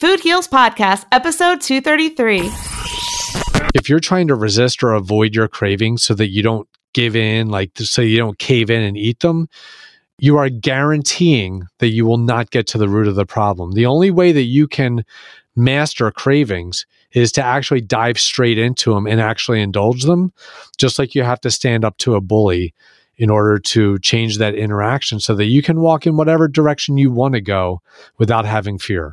Food Heals Podcast, episode 233. If you're trying to resist or avoid your cravings so that you don't give in, like so you don't cave in and eat them, you are guaranteeing that you will not get to the root of the problem. The only way that you can master cravings is to actually dive straight into them and actually indulge them, just like you have to stand up to a bully in order to change that interaction so that you can walk in whatever direction you want to go without having fear.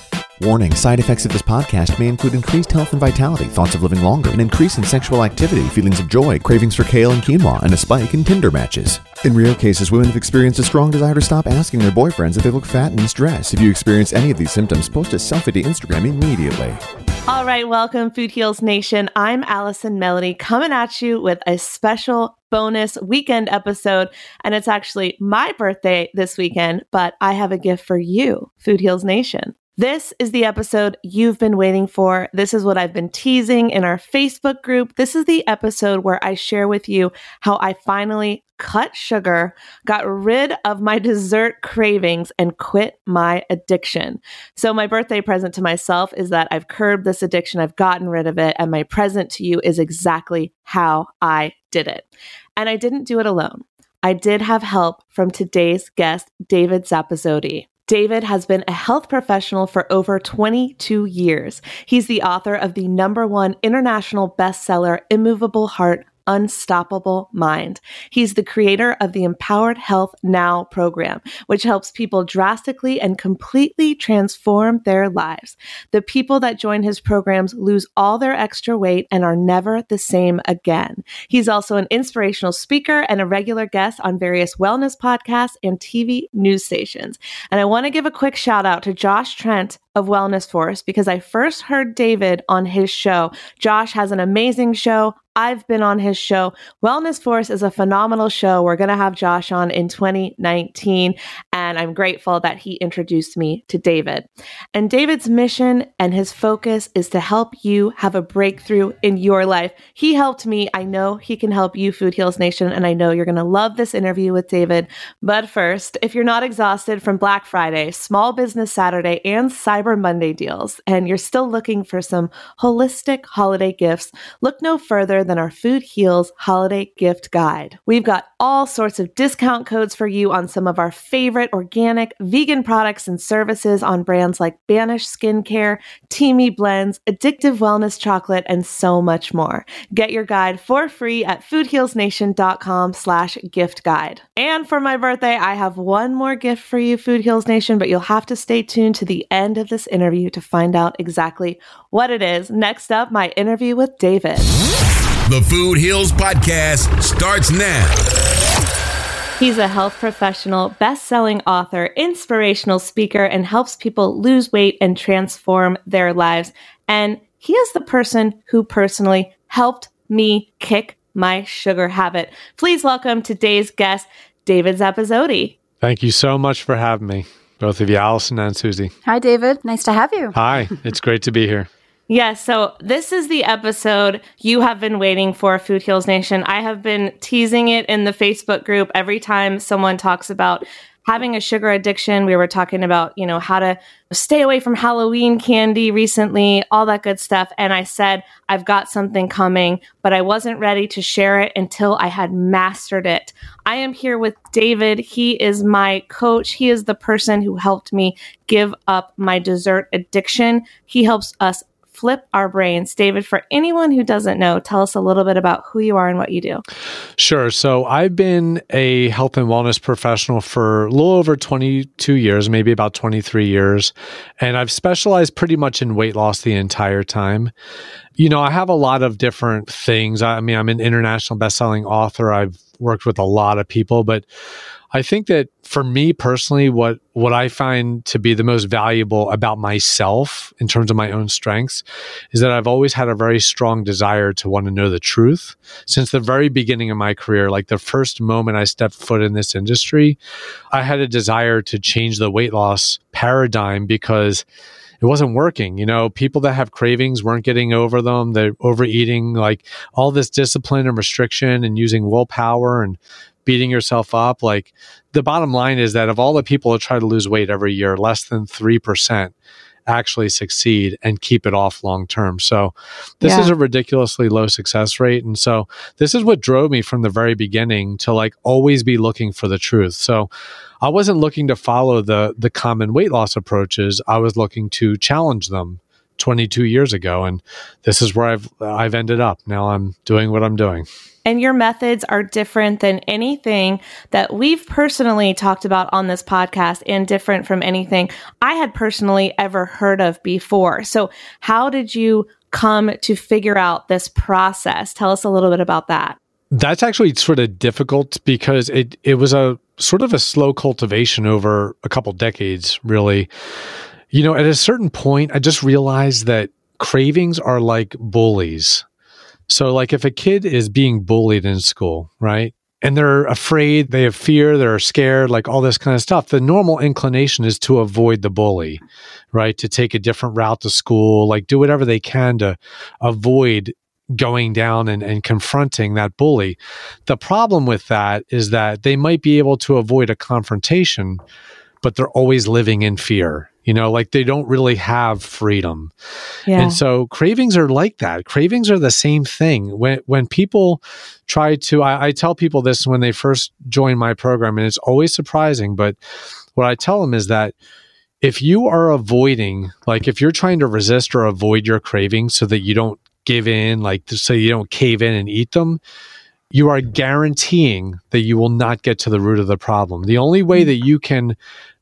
Warning side effects of this podcast may include increased health and vitality, thoughts of living longer, an increase in sexual activity, feelings of joy, cravings for kale and quinoa, and a spike in Tinder matches. In rare cases, women have experienced a strong desire to stop asking their boyfriends if they look fat and in stress. If you experience any of these symptoms, post a selfie to Instagram immediately. All right, welcome, Food Heals Nation. I'm Allison Melody coming at you with a special bonus weekend episode. And it's actually my birthday this weekend, but I have a gift for you, Food Heals Nation. This is the episode you've been waiting for. This is what I've been teasing in our Facebook group. This is the episode where I share with you how I finally cut sugar, got rid of my dessert cravings, and quit my addiction. So, my birthday present to myself is that I've curbed this addiction, I've gotten rid of it, and my present to you is exactly how I did it. And I didn't do it alone. I did have help from today's guest, David Zappasodi. David has been a health professional for over 22 years. He's the author of the number one international bestseller, Immovable Heart unstoppable mind. He's the creator of the Empowered Health Now program, which helps people drastically and completely transform their lives. The people that join his programs lose all their extra weight and are never the same again. He's also an inspirational speaker and a regular guest on various wellness podcasts and TV news stations. And I want to give a quick shout out to Josh Trent of Wellness Force because I first heard David on his show. Josh has an amazing show. I've been on his show. Wellness Force is a phenomenal show. We're going to have Josh on in 2019, and I'm grateful that he introduced me to David. And David's mission and his focus is to help you have a breakthrough in your life. He helped me. I know he can help you, Food Heals Nation, and I know you're going to love this interview with David. But first, if you're not exhausted from Black Friday, Small Business Saturday, and Cyber Monday deals, and you're still looking for some holistic holiday gifts, look no further than our Food Heals Holiday Gift Guide. We've got all sorts of discount codes for you on some of our favorite organic vegan products and services on brands like Banish Skincare, Teami Blends, Addictive Wellness Chocolate, and so much more. Get your guide for free at foodhealsnation.com slash gift guide. And for my birthday, I have one more gift for you, Food Heals Nation, but you'll have to stay tuned to the end of this interview to find out exactly what it is. Next up, my interview with David. The Food Heals Podcast starts now. He's a health professional, best selling author, inspirational speaker, and helps people lose weight and transform their lives. And he is the person who personally helped me kick my sugar habit. Please welcome today's guest, David Zappasodi. Thank you so much for having me, both of you, Allison and Susie. Hi, David. Nice to have you. Hi, it's great to be here. Yes, so this is the episode you have been waiting for, Food Heals Nation. I have been teasing it in the Facebook group every time someone talks about having a sugar addiction. We were talking about, you know, how to stay away from Halloween candy recently, all that good stuff. And I said, I've got something coming, but I wasn't ready to share it until I had mastered it. I am here with David. He is my coach. He is the person who helped me give up my dessert addiction. He helps us flip our brains. David, for anyone who doesn't know, tell us a little bit about who you are and what you do. Sure. So I've been a health and wellness professional for a little over 22 years, maybe about 23 years. And I've specialized pretty much in weight loss the entire time. You know, I have a lot of different things. I mean, I'm an international best-selling author. I've worked with a lot of people, but I think that for me personally, what what I find to be the most valuable about myself in terms of my own strengths is that I've always had a very strong desire to want to know the truth. Since the very beginning of my career, like the first moment I stepped foot in this industry, I had a desire to change the weight loss paradigm because it wasn't working. You know, people that have cravings weren't getting over them. They're overeating, like all this discipline and restriction and using willpower and beating yourself up. Like the bottom line is that of all the people that try to lose weight every year, less than 3% actually succeed and keep it off long term. So this yeah. is a ridiculously low success rate. And so this is what drove me from the very beginning to like always be looking for the truth. So I wasn't looking to follow the the common weight loss approaches. I was looking to challenge them 22 years ago and this is where I've I've ended up. Now I'm doing what I'm doing. And your methods are different than anything that we've personally talked about on this podcast and different from anything I had personally ever heard of before. So, how did you come to figure out this process? Tell us a little bit about that. That's actually sort of difficult because it it was a sort of a slow cultivation over a couple decades, really. You know, at a certain point, I just realized that cravings are like bullies. So, like, if a kid is being bullied in school, right? And they're afraid, they have fear, they're scared, like all this kind of stuff. The normal inclination is to avoid the bully, right? To take a different route to school, like do whatever they can to avoid going down and, and confronting that bully. The problem with that is that they might be able to avoid a confrontation, but they're always living in fear you know like they don't really have freedom yeah. and so cravings are like that cravings are the same thing when when people try to I, I, tell people this when they first join my program and it's always surprising but what i tell them is that if you are avoiding like if you're trying to resist or avoid your cravings so that you don't give in like so you don't cave in and eat them you are guaranteeing that you will not get to the root of the problem the only way mm. that you can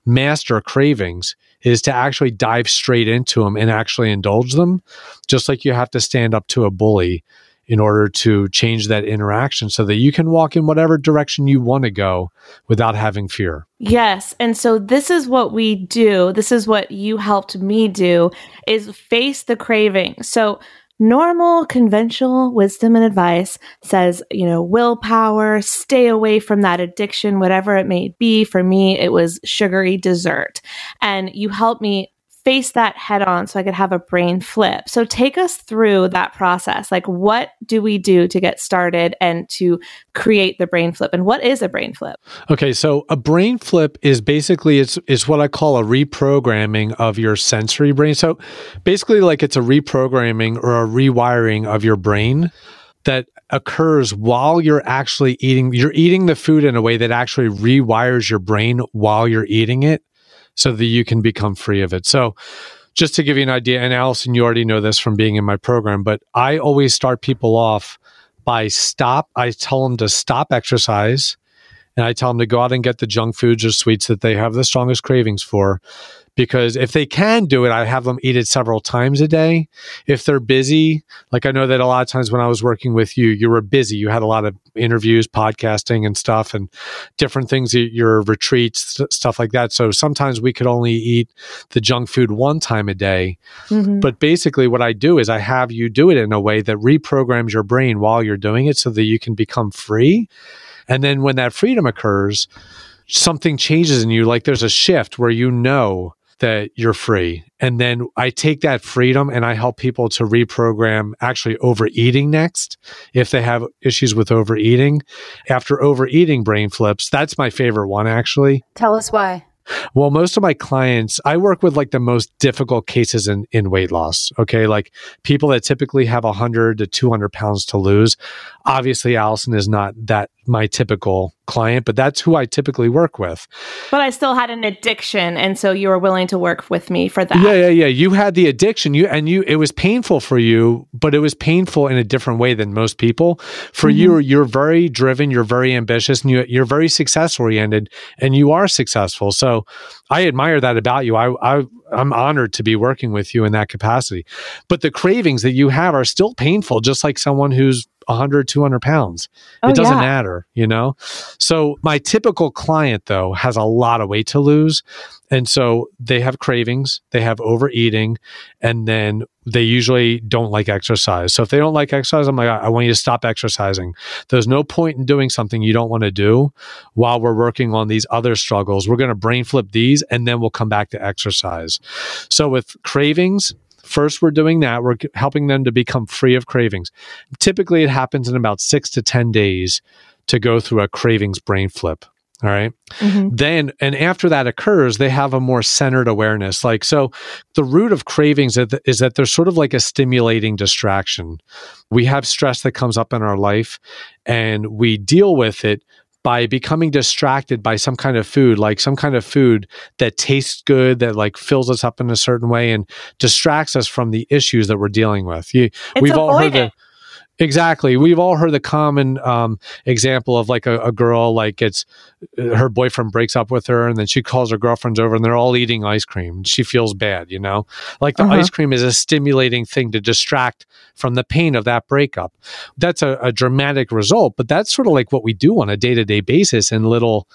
master cravings is to actually dive straight into them and actually indulge them, just like you have to stand up to a bully in order to change that interaction so that you can walk in whatever direction you want to go without having fear. Yes. And so this is what we do. This is what you helped me do is face the craving. So normal conventional wisdom and advice says, you know, willpower, stay away from that addiction, whatever it may be. For me, it was sugary dessert. And you helped me face that head on so I could have a brain flip. So take us through that process. Like what do we do to get started and to create the brain flip? And what is a brain flip? Okay, so a brain flip is basically it's is what I call a reprogramming of your sensory brain. So basically like it's a reprogramming or a rewiring of your brain that occurs while you're actually eating you're eating the food in a way that actually rewires your brain while you're eating it so that you can become free of it. So, just to give you an idea, and Allison, you already know this from being in my program, but I always start people off by stop. I tell them to stop exercise and I tell them to go out and get the junk foods or sweets that they have the strongest cravings for because if they can do it, I have them eat it several times a day. If they're busy, like I know that a lot of times when I was working with you, you were busy. You had a lot of interviews, podcasting, and stuff, and different things, your retreats, stuff like that. So sometimes we could only eat the junk food one time a day. Mm-hmm. But basically, what I do is I have you do it in a way that reprograms your brain while you're doing it so that you can become free. And then when that freedom occurs, something changes in you. Like there's a shift where you know that you're free. And then I take that freedom and I help people to reprogram actually overeating next if they have issues with overeating. After overeating brain flips, that's my favorite one actually. Tell us why. Well, most of my clients, I work with like the most difficult cases in, in weight loss. Okay. Like people that typically have 100 to 200 pounds to lose. Obviously, Allison is not that my typical client, but that's who I typically work with. But I still had an addiction, and so you were willing to work with me for that. Yeah, yeah, yeah. You had the addiction, you and you. It was painful for you, but it was painful in a different way than most people. For mm-hmm. you, you're very driven, you're very ambitious, and you, you're very success oriented, and you are successful. So I admire that about you. I, I I'm honored to be working with you in that capacity. But the cravings that you have are still painful, just like someone who's 100, 200 pounds. Oh, it doesn't yeah. matter, you know? So my typical client, though, has a lot of weight to lose. And so they have cravings, they have overeating, and then they usually don't like exercise. So if they don't like exercise, I'm like, I want you to stop exercising. There's no point in doing something you don't want to do while we're working on these other struggles. We're going to brain flip these and then we'll come back to exercise. So with cravings, First, we're doing that. We're helping them to become free of cravings. Typically, it happens in about six to 10 days to go through a cravings brain flip. All right. mm-hmm. Then, and after that occurs, they have a more centered awareness. Like, so the root of cravings is that they're sort of like a stimulating distraction. We have stress that comes up in our life and we deal with it by becoming distracted by some kind of food, like some kind of food that tastes good, that like fills us up in a certain way and distracts us from the issues that we're dealing with. You, we've all heard the Exactly. We've all heard the common um, example of like a, a, girl, like it's her boyfriend breaks up with her and then she calls her girlfriends over and they're all eating ice cream. She feels bad, you know? Like the uh-huh. ice cream is a stimulating thing to distract from the pain of that breakup. That's a, a dramatic result, but that's sort of like what we do on a day to day basis in little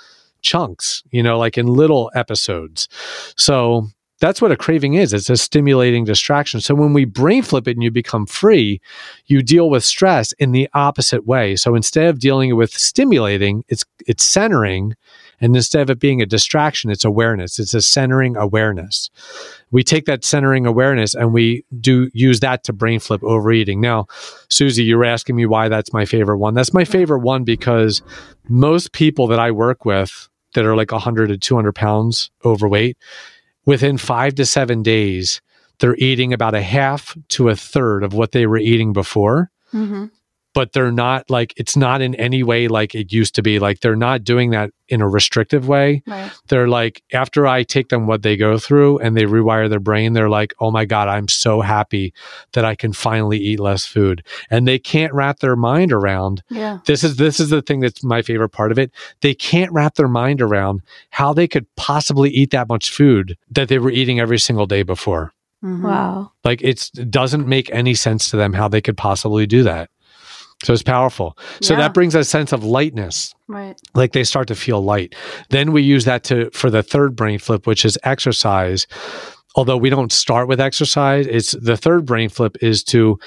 chunks, you know, like in little episodes. So that's what a craving is. It's a stimulating distraction. So when we brain flip it and you become free, you deal with stress in the opposite way. So instead of dealing with stimulating, it's it's centering. And instead of it being a distraction, it's awareness. It's a centering awareness. We take that centering awareness and we do use that to brain flip overeating. Now, Susie, you were asking me why that's my favorite one. That's my favorite one because most people that I work with that are like 100 to 200 pounds overweight, within five to seven days, they're eating about a half to a third of what they were eating before. Mm-hmm. But they're not like, it's not in any way like it used to be. Like they're not doing that in a restrictive way. Right. They're like, after I take them what they go through and they rewire their brain, they're like, oh my God, I'm so happy that I can finally eat less food. And they can't wrap their mind around. Yeah. This is this is the thing that's my favorite part of it. They can't wrap their mind around how they could possibly eat that much food that they were eating every single day before. Mm-hmm. Wow. Like it doesn't make any sense to them how they could possibly do that. So it's powerful. So yeah. that brings a sense of lightness. Right. Like they start to feel light. Then we use that to for the third brain flip, which is exercise. Although we don't start with exercise, it's the third brain flip is to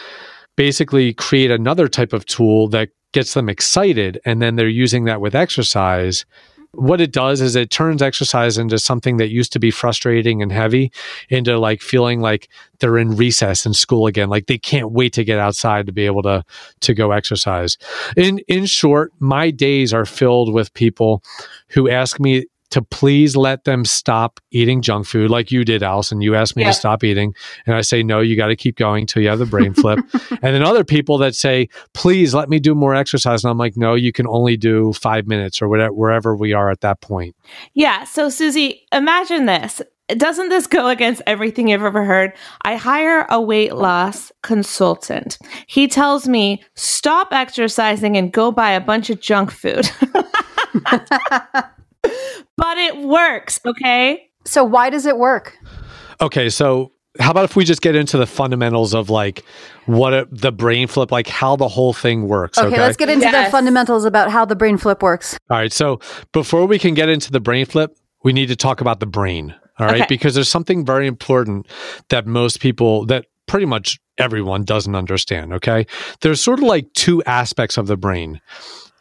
basically create another type of tool that gets them excited and then they're using that with exercise what it does is it turns exercise into something that used to be frustrating and heavy into like feeling like they're in recess in school again like they can't wait to get outside to be able to to go exercise. In in short my days are filled with people who ask me to please let them stop eating junk food like you did, Allison. You asked me yeah. to stop eating. And I say, no, you got to keep going till you have the brain flip. and then other people that say, please let me do more exercise. And I'm like, no, you can only do five minutes or whatever, wherever we are at that point. Yeah. So, Susie, imagine this. Doesn't this go against everything you've ever heard? I hire a weight loss consultant. He tells me, stop exercising and go buy a bunch of junk food. but it works, okay? So why does it work? Okay, so how about if we just get into the fundamentals of like what a, the brain flip, like how the whole thing works? Okay, okay? let's get into yes. the fundamentals about how the brain flip works. All right, so before we can get into the brain flip, we need to talk about the brain. All right, okay. because there's something very important that most people that pretty much everyone doesn't understand. Okay, there's sort of like two aspects of the brain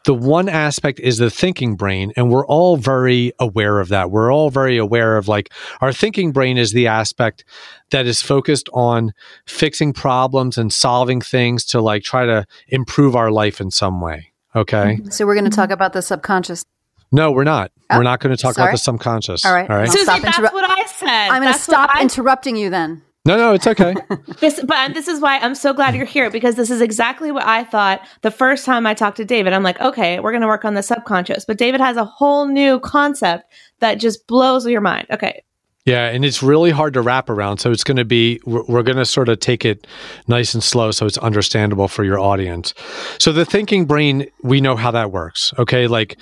the one aspect is the thinking brain and we're all very aware of that we're all very aware of like our thinking brain is the aspect that is focused on fixing problems and solving things to like try to improve our life in some way okay mm-hmm. so we're going to talk about the subconscious no, we're not. Oh, we're not going to talk sorry. about the subconscious. All right. All right. Susie, that's interru- what I said. I'm going to stop I- interrupting you then. No, no, it's okay. this, but this is why I'm so glad you're here because this is exactly what I thought the first time I talked to David. I'm like, okay, we're going to work on the subconscious, but David has a whole new concept that just blows your mind. Okay. Yeah, and it's really hard to wrap around. So it's going to be, we're, we're going to sort of take it nice and slow so it's understandable for your audience. So the thinking brain, we know how that works. Okay. Like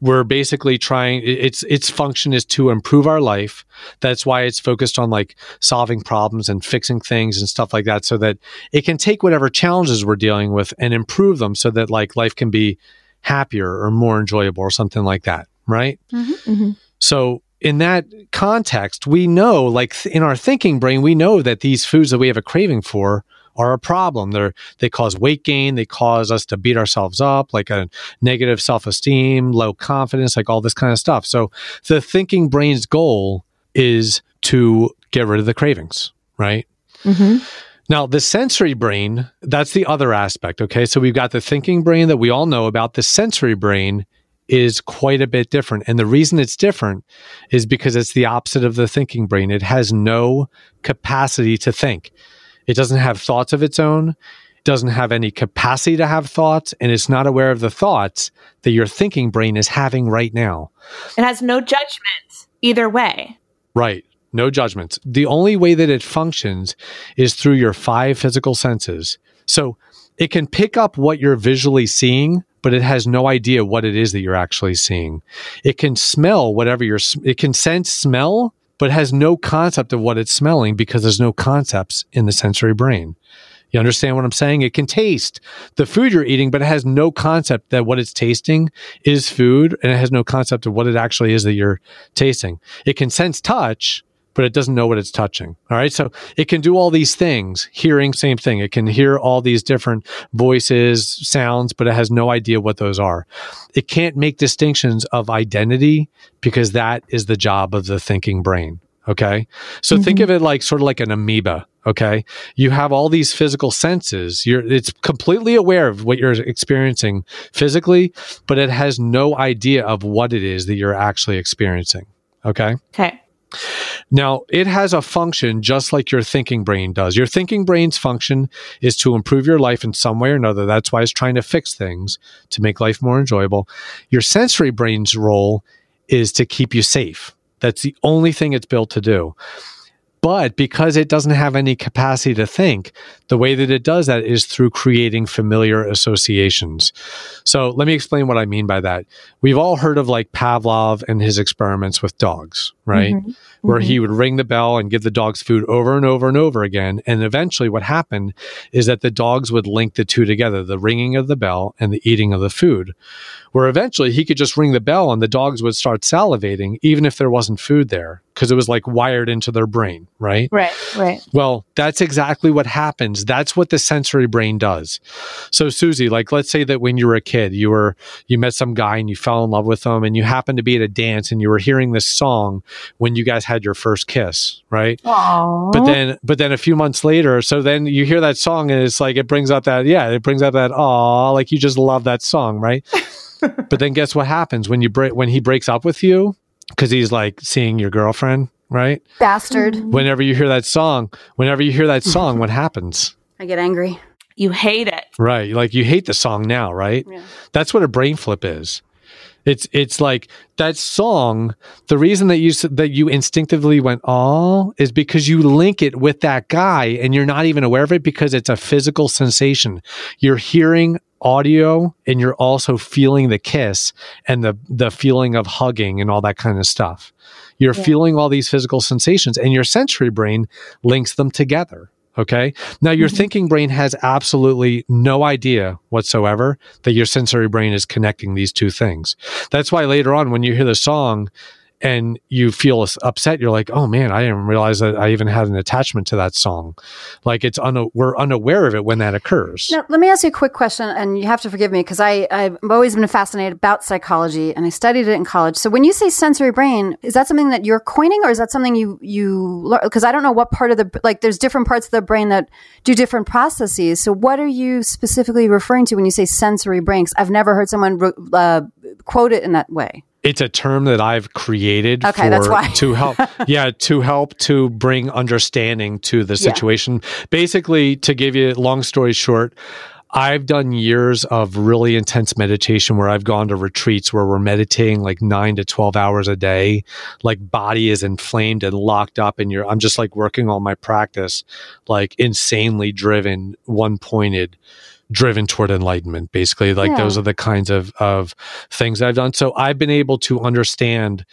we're basically trying its its function is to improve our life that's why it's focused on like solving problems and fixing things and stuff like that so that it can take whatever challenges we're dealing with and improve them so that like life can be happier or more enjoyable or something like that right Mm-hmm. Mhm. so in that context we know like th- in our thinking brain we know that these foods that we have a craving for are a problem. They're, they cause weight gain. They cause us to beat ourselves up, like a negative self esteem, low confidence, like all this kind of stuff. So the thinking brain's goal is to get rid of the cravings, right? Mhm. Now, the sensory brain, that's the other aspect. Okay. So we've got the thinking brain that we all know about. The sensory brain is quite a bit different. And the reason it's different is because it's the opposite of the thinking brain. It has no capacity to think. It doesn't have thoughts of its own, doesn't have any capacity to have thoughts, and it's not aware of the thoughts that your thinking brain is having right now. It has no judgment either way. Right. No judgments. The only way that it functions is through your five physical senses. So it can pick up what you're visually seeing, but it has no idea what it is that you're actually seeing. It can smell whatever you're, it can sense smell, but has no concept of what it's smelling because there's no concepts in the sensory brain. You understand what I'm saying? It can taste the food you're eating, but it has no concept that what it's tasting is food and it has no concept of what it actually is that you're tasting. It can sense touch, but it doesn't know what it's touching. All right. So it can do all these things. Hearing, same thing. It can hear all these different voices, sounds, but it has no idea what those are. It can't make distinctions of identity because that is the job of the thinking brain. Okay. So think mm-hmm. of it like sort of like an amoeba. Okay. You have all these physical senses. You're, it's completely aware of what you're experiencing physically, but it has no idea of what it is that you're actually experiencing. Okay. Okay. Now, it has a function just like your thinking brain does. Your thinking brain's function is to improve your life in some way or another. That's why it's trying to fix things to make life more enjoyable. Your sensory brain's role is to keep you safe. That's the only thing it's built to do. But because it doesn't have any capacity to think, the way that it does that is through creating familiar associations. So let me explain what I mean by that. We've all heard of like Pavlov and his experiments with dogs, right? Mhm. Where Mhm. he would ring the bell and give the dogs food over and over and over again. And eventually what happened is that the dogs would link the two together, the ringing of the bell and the eating of the food. Where eventually he could just ring the bell and the dogs would start salivating, even if there wasn't food there, because it was like wired into their brain, right? Right. Right. Well, that's exactly what happens. That's what the sensory brain does. So, Susie, like, let's say that when you were a kid, you were, you met some guy and you fell in love with him and you happened to be at a dance and you were hearing this song when you guys had your first kiss, right? Aww. But then, but then a few months later, so then you hear that song and it's like, it brings out that, yeah, it brings out that, aw, like you just love that song, right? but then guess what happens when you break, when he breaks up with you? Cause he's like seeing your girlfriend, right? Bastard. Mm-hmm. whenever you hear that song, whenever you hear that song, what happens? I get angry. you hate it. Right. Like you hate the song now, right? Yeah. That's what a brain flip is. It's it's like that song. The reason that you that you instinctively went oh is because you link it with that guy and you're not even aware of it because it's a physical sensation. You're hearing audio and you're also feeling the kiss and the the feeling of hugging and all that kind of stuff. You're Yeah. feeling all these physical sensations and your sensory brain links them together. Okay. Now, your Mhm. thinking brain has absolutely no idea whatsoever that your sensory brain is connecting these two things. That's why later on, when you hear the song and you feel upset, you're like, oh man, I didn't realize that I even had an attachment to that song. Like it's, una- we're unaware of it when that occurs. Now, let me ask you a quick question, and you have to forgive me because I've always been fascinated about psychology, and I studied it in college. So, when you say sensory brain, is that something that you're coining, or is that something you you Because I don't know what part of the like. There's different parts of the brain that do different processes. So, what are you specifically referring to when you say sensory brain? 'Cause I've never heard someone uh, quote it in that way. It's a term that I've created Okay, for, that's why. to help. Yeah, to help to bring understanding to the situation. Basically, to give you long story short, I've done years of really intense meditation where I've gone to retreats where we're meditating like nine to 12 hours a day. Like body is inflamed and locked up and you're, I'm just like working on my practice, like insanely driven, one pointed driven toward enlightenment. Basically like Yeah. those are the kinds of of things i've done. So i've been able to understand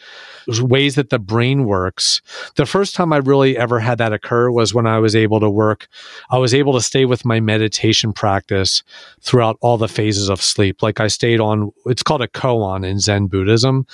ways that the brain works. The first time i really ever had that occur was when i was able to work i was able to stay with my meditation practice throughout all the phases of sleep. Like i stayed on it's called a koan in zen buddhism.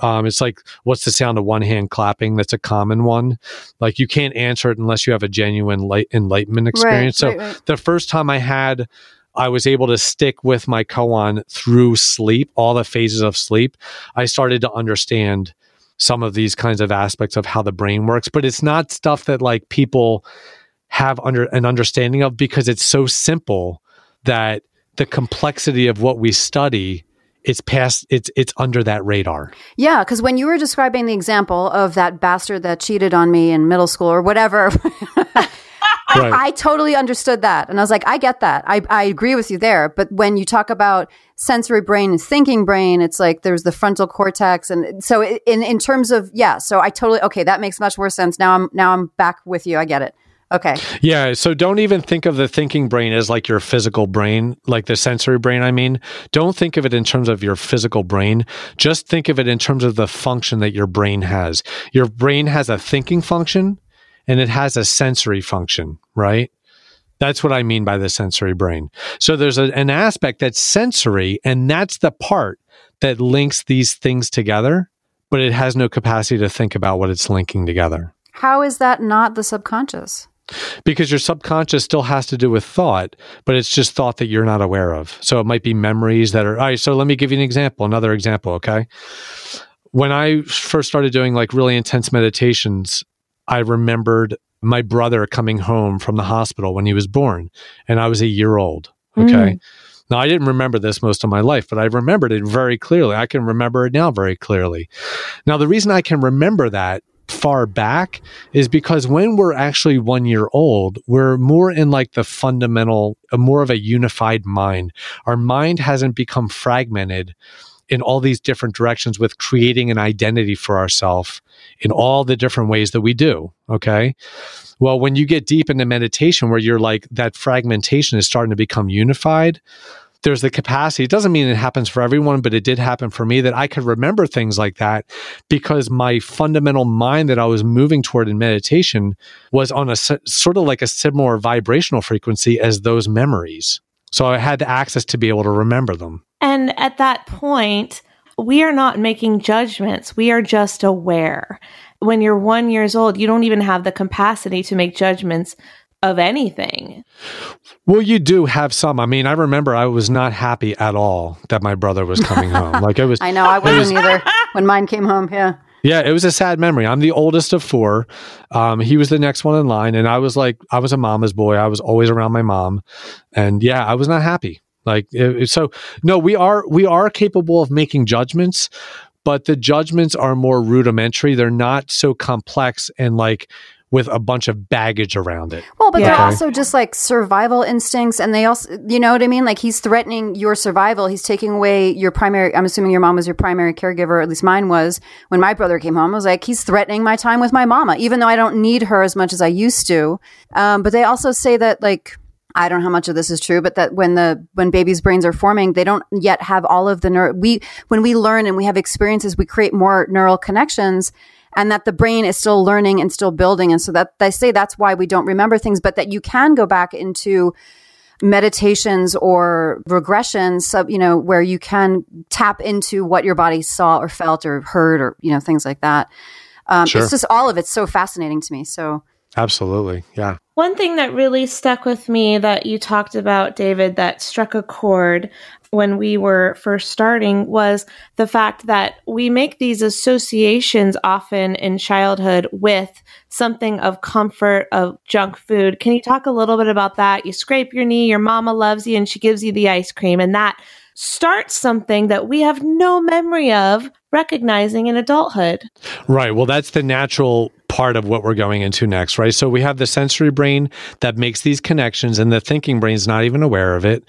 Um, it's like what's the sound of one hand clapping? That's a common one. Like you can't answer it unless you have a genuine light enlightenment experience. So right, right. the first time I had, I was able to stick with my koan through sleep, all the phases of sleep. I started to understand some of these kinds of aspects of how the brain works, but it's not stuff that like people have under an understanding of because it's so simple that the complexity of what we study it's past it's it's under that radar. Yeah, because when you were describing the example of that bastard that cheated on me in middle school or whatever, Right. I totally understood that. And I was like, I get that. I, I agree with you there. But when you talk about sensory brain and thinking brain, it's like there's the frontal cortex. And so in, in terms of, yeah, so I totally, okay, that makes much more sense. Now I'm, now I'm back with you. I get it. Okay. Yeah. So don't even think of the thinking brain as like your physical brain, like the sensory brain. I mean, don't think of it in terms of your physical brain. Just think of it in terms of the function that your brain has. Your brain has a thinking function and it has a sensory function, right? That's what I mean by the sensory brain. So there's a, an aspect that's sensory, and that's the part that links these things together, but it has no capacity to think about what it's linking together How is that not the subconscious? because your subconscious still has to do with thought, but it's just thought that you're not aware of. So it might be memories that are, all right. So let me give you an example, another example. Okay. When I first started doing like really intense meditations, I remembered my brother coming home from the hospital when he was born, and I was a year old. Hmm. Okay. Now, I didn't remember this most of my life, but I remembered it very clearly. I can remember it now very clearly. Now, the reason I can remember that far back is because when we're actually one year old, we're more in like the fundamental, more of a unified mind. Our mind hasn't become fragmented in all these different directions with creating an identity for ourselves in all the different ways that we do. Okay. Well, when you get deep into meditation where you're like that fragmentation is starting to become unified, there's the capacity. It doesn't mean it happens for everyone, but it did happen for me that I could remember things like that because my fundamental mind that I was moving toward in meditation was on a sort of like a similar vibrational frequency as those memories. So I had the access to be able to remember them. And at that point, we are not making judgments. We are just aware. When you're one years old, you don't even have the capacity to make judgments of anything. Well, you do have some. I mean, I remember I was not happy at all that my brother was coming home. Like I was I know I wasn't either when mine came home. Yeah. Yeah, it was a sad memory. I'm the oldest of four. Um, he was the next one in line, and I was like, I was a mama's boy. I was always around my mom, and yeah, I was not happy. Like, it, it- so no, we are we are capable of making judgments, but the judgments are more rudimentary. They're not so complex and like with a bunch of baggage around it. Well, but they're Yeah. also just like survival instincts, and they also, you know what I mean? Like he's threatening your survival. He's taking away your primary. I'm assuming your mom was your primary caregiver, at least mine was. When my brother came home, I was like, he's threatening my time with my mama, even though I don't need her as much as I used to. Um, but they also say that like. I don't know how much of this is true, but that when the when babies' brains are forming, they don't yet have all of the neuro. We when we learn and we have experiences, we create more neural connections, and that the brain is still learning and still building. And so that they say that's why we don't remember things, but that you can go back into meditations or regressions, so, you know, where you can tap into what your body saw or felt or heard or, you know, things like that. Um, Sure. It's just all of it's so fascinating to me. So, Absolutely, yeah. One thing that really stuck with me that you talked about, David, that struck a chord when we were first starting was the fact that we make these associations often in childhood with something of comfort, of junk food. Can you talk a little bit about that? You scrape your knee, your mama loves you, and she gives you the ice cream, and that starts something that we have no memory of recognizing in adulthood. Right. Well, that's the natural part of what we're going into next, right? So we have the sensory brain that makes these connections and the thinking brain's not even aware of it.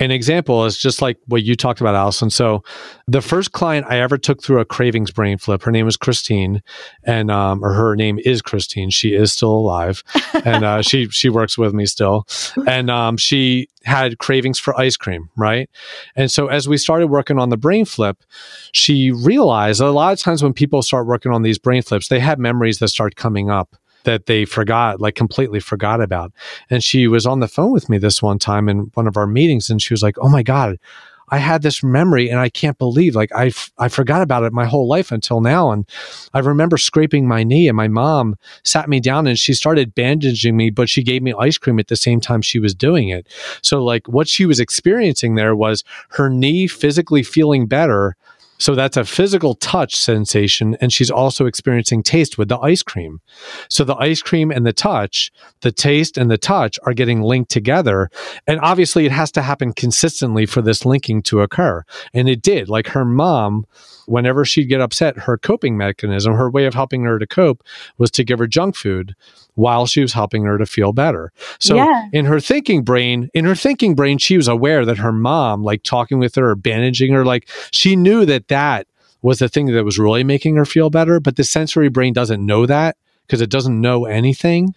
An example is just like what you talked about, Allison. So the first client I ever took through a cravings brain flip, her name was Christine and, um, or her name is Christine. She is still alive and, uh, she, she works with me still. And, um, she had cravings for ice cream, right? And so as we started working on the brain flip, she realized a lot of times when people start working on these brain flips, they have memories that start coming up that they forgot, like completely forgot about. And she was on the phone with me this one time in one of our meetings and she was like, Oh my God, I had this memory and I can't believe like I, f- I forgot about it my whole life until now. And I remember scraping my knee and my mom sat me down and she started bandaging me, but she gave me ice cream at the same time she was doing it. So like what she was experiencing there was her knee physically feeling better so that's a physical touch sensation. And she's also experiencing taste with the ice cream. So the ice cream and the touch, the taste and the touch are getting linked together. And obviously it has to happen consistently for this linking to occur. And it did. Like her mom, whenever she'd get upset, her coping mechanism, her way of helping her to cope was to give her junk food while she was helping her to feel better. So Yeah. in her thinking brain, in her thinking brain, she was aware that her mom, like talking with her or bandaging her, like she knew that that was the thing that was really making her feel better. But the sensory brain doesn't know that because it doesn't know anything.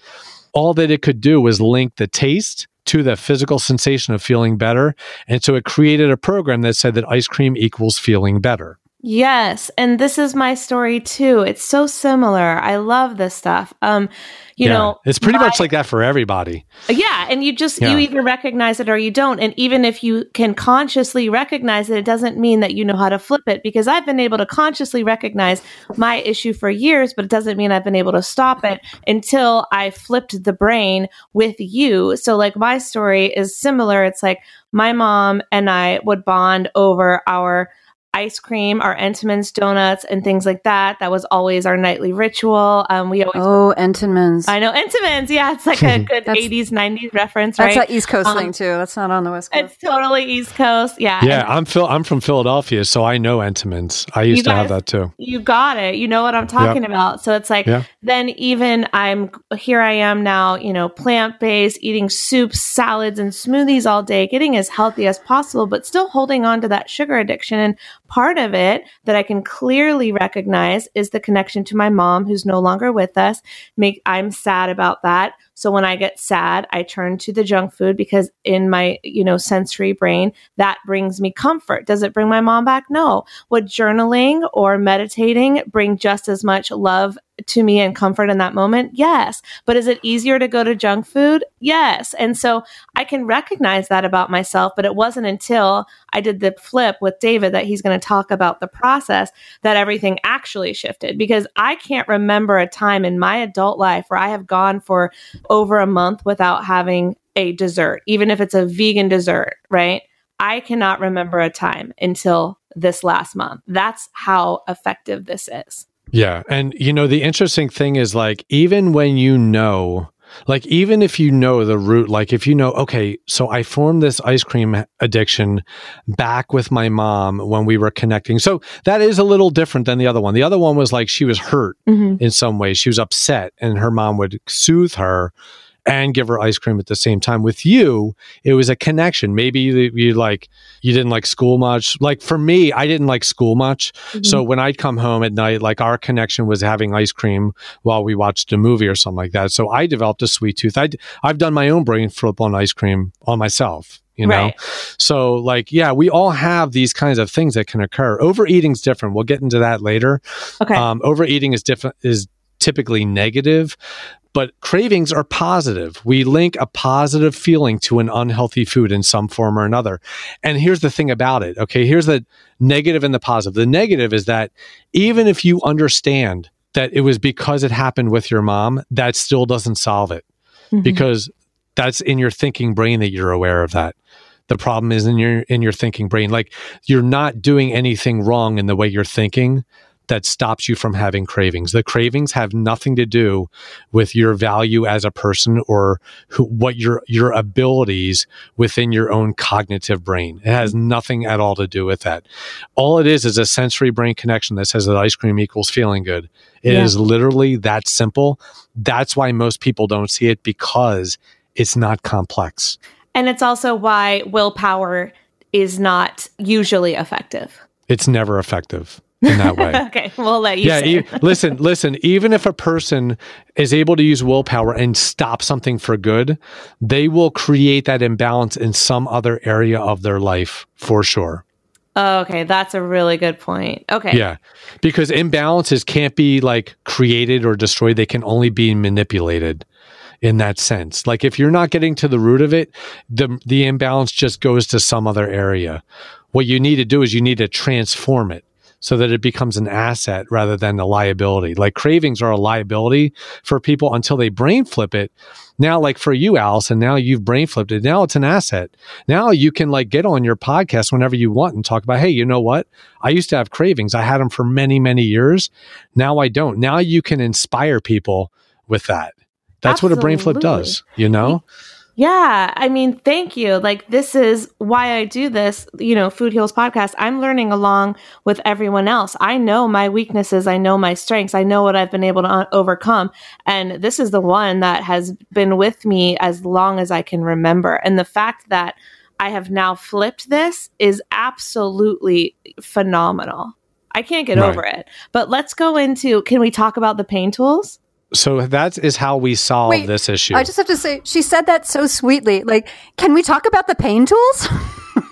All that it could do was link the taste to the physical sensation of feeling better. And so it created a program that said that ice cream equals feeling better. Yes, and this is my story too. It's so similar. I love this stuff. Um, you Yeah. know, it's pretty my- much like that for everybody. Yeah, and you just Yeah. you either recognize it or you don't. And even if you can consciously recognize it, it doesn't mean that you know how to flip it because I've been able to consciously recognize my issue for years, but it doesn't mean I've been able to stop it until I flipped the brain with you. So like my story is similar. It's like my mom and I would bond over our ice cream, our Entenmann's donuts, and things like that. That was always our nightly ritual. Um, we always Oh, Entenmann's. I know Entenmann's. Yeah, it's like a good 80s, 90s reference, That's right? an East Coast Um, thing too. That's not on the West Coast. It's totally East Coast. Yeah. Yeah, and I'm Phil. I'm from Philadelphia, so I know Entenmann's. I used You to have that too. you got it. You know what I'm talking about. So it's like, Yeah. then even I'm here, I am now, you know, plant based, eating soups, salads, and smoothies all day, getting as healthy as possible, but still holding on to that sugar addiction. And part of it that I can clearly recognize is the connection to my mom, who's no longer with us. Make I'm sad about that. So when I get sad, I turn to the junk food because in my, you know, sensory brain, that brings me comfort. Does it bring my mom back? No. Would journaling or meditating bring just as much love to me and comfort in that moment? Yes. But is it easier to go to junk food? Yes. And so I can recognize that about myself, but it wasn't until I did the flip with David that he's going to talk about the process that everything actually shifted because I can't remember a time in my adult life where I have gone for over a month without having a dessert, even if it's a vegan dessert, right? I cannot remember a time until this last month. That's how effective this is. Yeah. And, you know, the interesting thing is like, even when you know, like, even if you know the root, like, if you know, okay, so I formed this ice cream addiction back with my mom when we were connecting. So that is a little different than the other one. The other one was like she was hurt Mm-hmm. in some way. She was upset, and her mom would soothe her and give her ice cream at the same time. With you, it was a connection. Maybe you, you like you didn't like school much. Like for me, I didn't like school much. So when I'd come home at night, like our connection was having ice cream while we watched a movie or something like that. So I developed a sweet tooth. I I've done my own brain flip on ice cream on myself. You know, Right. so like, yeah, we all have these kinds of things that can occur. Overeating's different. We'll get into that later. Okay. Um, overeating is different is typically negative, but cravings are positive. We link a positive feeling to an unhealthy food in some form or another. And here's the thing about it. Okay, here's the negative and the positive. The negative is that even if you understand that it was because it happened with your mom, that still doesn't solve it Mhm. because that's in your thinking brain that you're aware of that. The problem is in your in your thinking brain. Like you're not doing anything wrong in the way you're thinking, that stops you from having cravings. The cravings have nothing to do with your value as a person or who, what your your abilities within your own cognitive brain. It has nothing at all to do with that. All it is is a sensory brain connection that says that ice cream equals feeling good. It Yeah. is literally that simple. That's why most people don't see it because it's not complex. And it's also why willpower is not usually effective. It's never effective in that way. okay, we'll let you yeah, say. e- listen, listen. Even if a person is able to use willpower and stop something for good, they will create that imbalance in some other area of their life for sure. Oh, okay, that's a really good point. Okay. Yeah, because imbalances can't be like created or destroyed; they can only be manipulated. In that sense, like if you're not getting to the root of it, the the imbalance just goes to some other area. What you need to do is you need to transform it so that it becomes an asset rather than a liability. Like cravings are a liability for people until they brain flip it. Now, like for you, Allison, now you've brain flipped it. Now it's an asset. Now you can like get on your podcast whenever you want and talk about, hey, you know what? I used to have cravings. I had them for many, many years. Now I don't. Now you can inspire people with that. That's what a brain flip does, you know? Yeah, I mean, thank you. Like this is why I do this, you know, Food Heals podcast. I'm learning along with everyone else. I know my weaknesses, I know my strengths, I know what I've been able to uh, overcome, and this is the one that has been with me as long as I can remember. And the fact that I have now flipped this is absolutely phenomenal. I can't get Right. over it. But let's go into can we talk about the pain tools? So that is how we solve Wait, this issue. I just have to say, she said that so sweetly. Like, can we talk about the pain tools?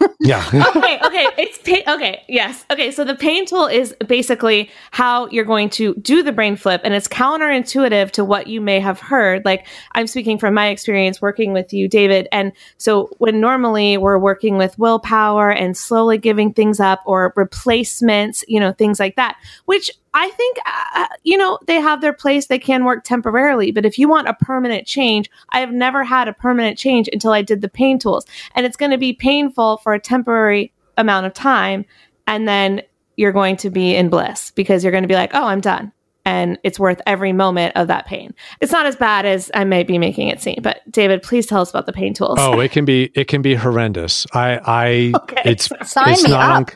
yeah. okay, okay, it's. Okay, yes, okay. So the pain tool is basically how you're going to do the brain flip, and it's counterintuitive to what you may have heard. Like I'm speaking from my experience working with you, David. And so when normally we're working with willpower and slowly giving things up or replacements, you know, things like that, which I think, uh, you know, they have their place. They can work temporarily. But if you want a permanent change, I have never had a permanent change until I did the pain tools. And it's going to be painful for a temporary amount of time. And then you're going to be in bliss because you're going to be like, oh, I'm done. And it's worth every moment of that pain. It's not as bad as I may be making it seem. But David, please tell us about the pain tools. Oh, it can be it can be horrendous. I I Okay. it's Sign it's me not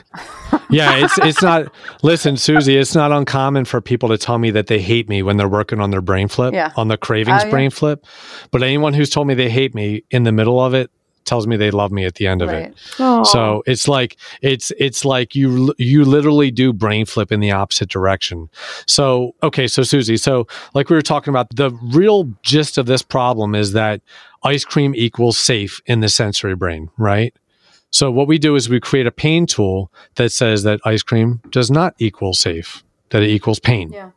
up. yeah, it's it's not listen, Susie, it's not uncommon for people to tell me that they hate me when they're working on their brain flip, Yeah. on the cravings Oh, yeah. brain flip. But anyone who's told me they hate me in the middle of it tells me they love me at the end of Right. it. Oh. So it's like it's it's like you you literally do brain flip in the opposite direction. So okay, so Susie, so like we were talking about, the real gist of this problem is that ice cream equals safe in the sensory brain, right? So what we do is we create a pain tool that says that ice cream does not equal safe, that it equals pain. Yeah.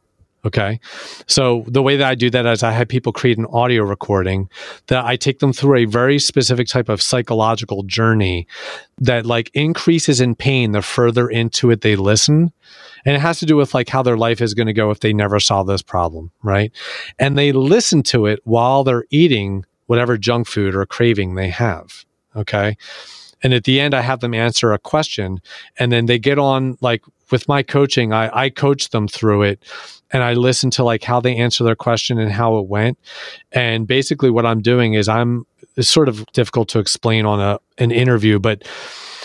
Okay. So the way that I do that is I have people create an audio recording that I take them through a very specific type of psychological journey that like increases in pain the further into it they listen. And it has to do with like how their life is going to go if they never solve this problem. Right. And they listen to it while they're eating whatever junk food or craving they have. Okay. And at the end, I have them answer a question and then they get on like with my coaching, I, I coach them through it and I listen to like how they answer their question and how it went. And basically what I'm doing is I'm it's sort of difficult to explain on a an interview, but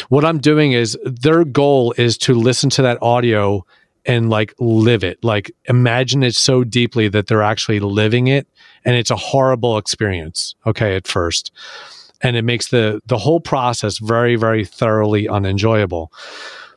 what I'm doing is their goal is to listen to that audio and like live it. Like imagine it so deeply that they're actually living it and it's a horrible experience. Okay, at first. And it makes the the whole process very very thoroughly unenjoyable.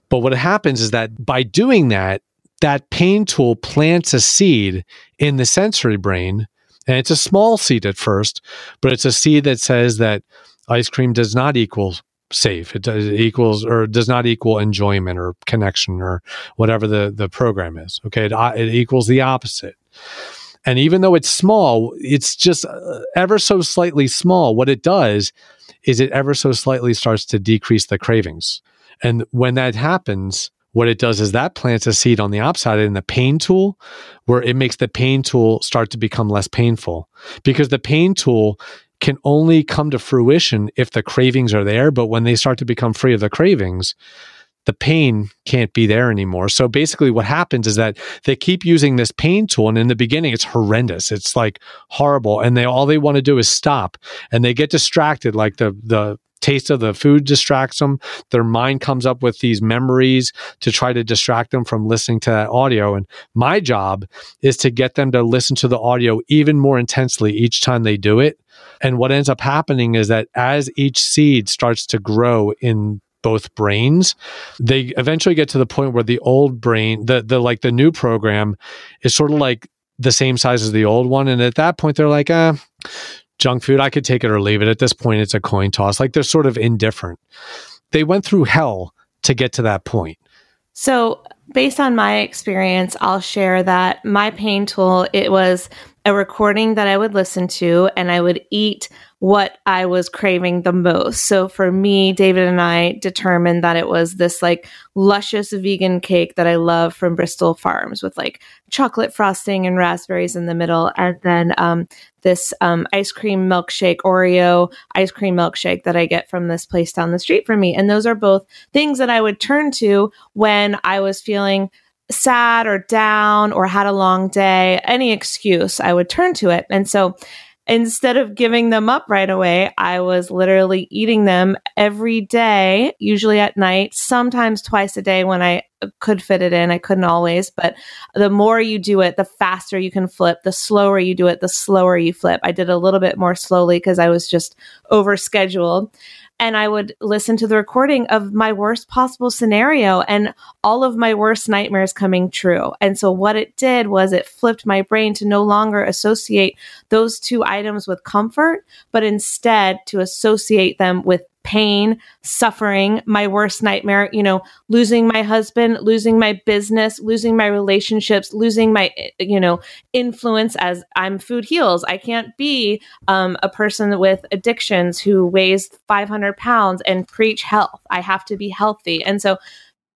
But what happens is that by doing that, that pain tool plants a seed in the sensory brain. And it's a small seed at first, but it's a seed that says that ice cream does not equal safe. It, does, equals or does not equal enjoyment or connection or whatever the, the program is. Okay. It, it equals the opposite. And even though it's small, it's just uh, ever so slightly small. What it does is it ever so slightly starts to decrease the cravings. And when that happens, what it does is that plants a seed on the opposite in the pain tool, where it makes the pain tool start to become less painful. Because the pain tool can only come to fruition if the cravings are there. But when they start to become free of the cravings, the pain can't be there anymore. So basically, what happens is that they keep using this pain tool, and in the beginning, it's horrendous. It's like horrible, and they all they want to do is stop, and they get distracted. Like the the taste of the food distracts them. Their mind comes up with these memories to try to distract them from listening to that audio. And my job is to get them to listen to the audio even more intensely each time they do it. And what ends up happening is that as each seed starts to grow in both brains they eventually get to the point where the old brain the the like the new program is sort of like the same size as the old one and at that point they're like uh junk food i could take it or leave it. At this point it's a coin toss. Like they're sort of indifferent. They went through hell to get to that point. So based on my experience i'll share that my pain tool it was a recording that i would listen to and i would eat what I was craving the most. So for me, David and I determined that it was this like luscious vegan cake that I love from Bristol Farms with like chocolate frosting and raspberries in the middle. And then um, this um, ice cream milkshake, Oreo ice cream milkshake that I get from this place down the street from me. And those are both things that I would turn to when I was feeling sad or down or had a long day, any excuse, I would turn to it. And so instead of giving them up right away, I was literally eating them every day, usually at night, sometimes twice a day when I could fit it in. I couldn't always, but the more you do it, the faster you can flip. The slower you do it, the slower you flip. I did a little bit more slowly because I was just over scheduled and I would listen to the recording of my worst possible scenario and all of my worst nightmares coming true. And so what it did was it flipped my brain to no longer associate those two items with comfort, but instead to associate them with pain, suffering, my worst nightmare, you know, losing my husband, losing my business, losing my relationships, losing my, you know, influence as I'm food heals. I can't be um, a person with addictions who weighs 500 pounds and preach health. I have to be healthy. And so,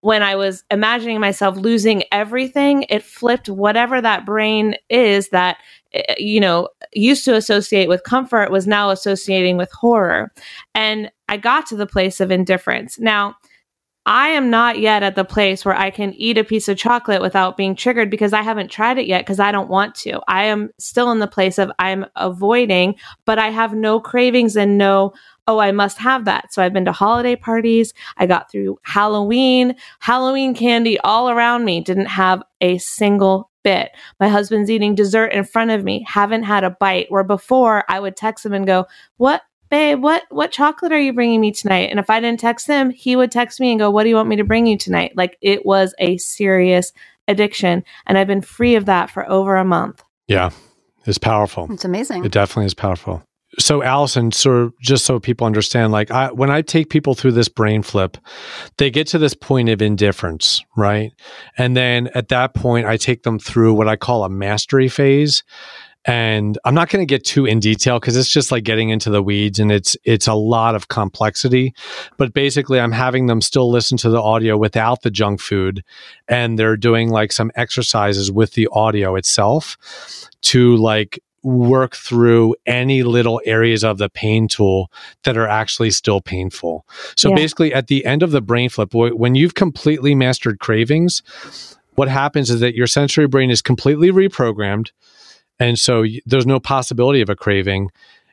when I was imagining myself losing everything, it flipped whatever that brain is that eh, you know used to associate with comfort was now associating with horror. And I got to the place of indifference. Now, I am not yet at the place where I can eat a piece of chocolate without being triggered because I haven't tried it yet because I don't want to. I am still in the place of I'm avoiding, but I have no cravings and no, oh, I must have that. So I've been to holiday parties. I got through Halloween, Halloween candy all around me, didn't have a single bit. My husband's eating dessert in front of me, haven't had a bite. Where before I would text him and go, What babe, what what chocolate are you bringing me tonight? And if I didn't text him, he would text me and go, "What do you want me to bring you tonight?" Like it was a serious addiction, and I've been free of that for over a month. Yeah, it's powerful. It's amazing. It definitely is powerful. So, Allison, so just so people understand, like I, when I take people through this brain flip, they get to this point of indifference, right? And then at that point, I take them through what I call a mastery phase and i'm not going to get too in detail because it's just like getting into the weeds and it's it's a lot of complexity but basically i'm having them still listen to the audio without the junk food and they're doing like some exercises with the audio itself to like work through any little areas of the pain tool that are actually still painful so yeah. basically at the end of the brain flip when you've completely mastered cravings what happens is that your sensory brain is completely reprogrammed and so there's no possibility of a craving.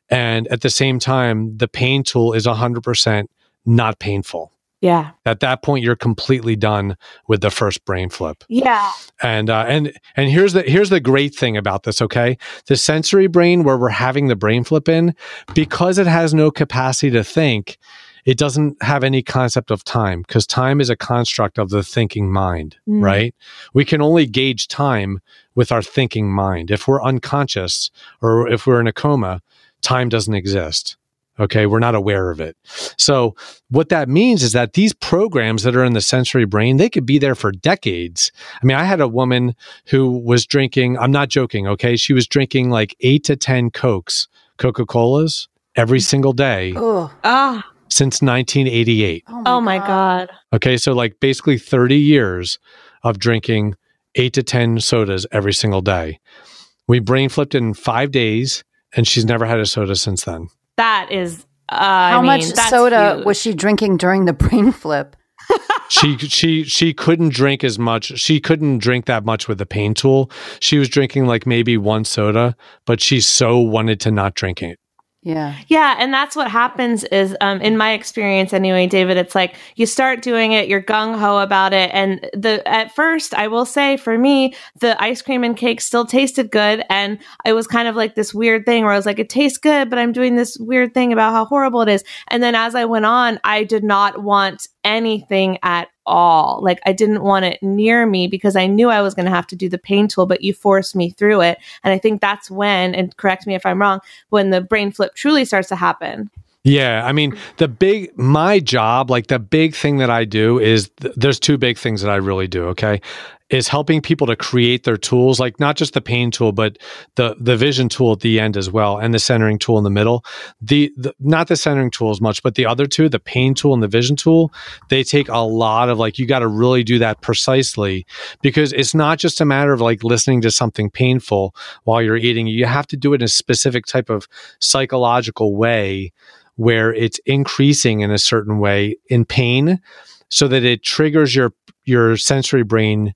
And at the same time, the pain tool is 100% not painful. Yeah. At that point, you're completely done with the first brain flip. Yeah. And uh, and and here's the here's the great thing about this. Okay, the sensory brain where we're having the brain flip in, because it has no capacity to think, it doesn't have any concept of time because time is a construct of the thinking mind, mm. right? We can only gauge time with our thinking mind. If we're unconscious or if we're in a coma, time doesn't exist. Okay. We're not aware of it. So what that means is that these programs that are in the sensory brain, they could be there for decades. I mean, I had a woman who was drinking, I'm not joking. Okay. She was drinking like eight to 10 Cokes, Coca Colas every single day. Oh. Ah since 1988. Oh my, oh my god. god. Okay, so like basically 30 years of drinking 8 to 10 sodas every single day. We brain flipped in 5 days and she's never had a soda since then. That is uh, How I much mean, soda huge. was she drinking during the brain flip? she she she couldn't drink as much. She couldn't drink that much with the pain tool. She was drinking like maybe one soda, but she so wanted to not drink it. Yeah. Yeah. And that's what happens is, um, in my experience anyway, David, it's like you start doing it, you're gung ho about it. And the, at first, I will say for me, the ice cream and cake still tasted good. And it was kind of like this weird thing where I was like, it tastes good, but I'm doing this weird thing about how horrible it is. And then as I went on, I did not want anything at all. Like I didn't want it near me because I knew I was going to have to do the pain tool, but you forced me through it. And I think that's when, and correct me if I'm wrong, when the brain flip truly starts to happen. Yeah, I mean, the big my job, like the big thing that I do is th- there's two big things that I really do, okay? Is helping people to create their tools, like not just the pain tool, but the the vision tool at the end as well and the centering tool in the middle. The, the not the centering tool as much, but the other two, the pain tool and the vision tool, they take a lot of like you got to really do that precisely because it's not just a matter of like listening to something painful while you're eating. You have to do it in a specific type of psychological way where it's increasing in a certain way in pain so that it triggers your your sensory brain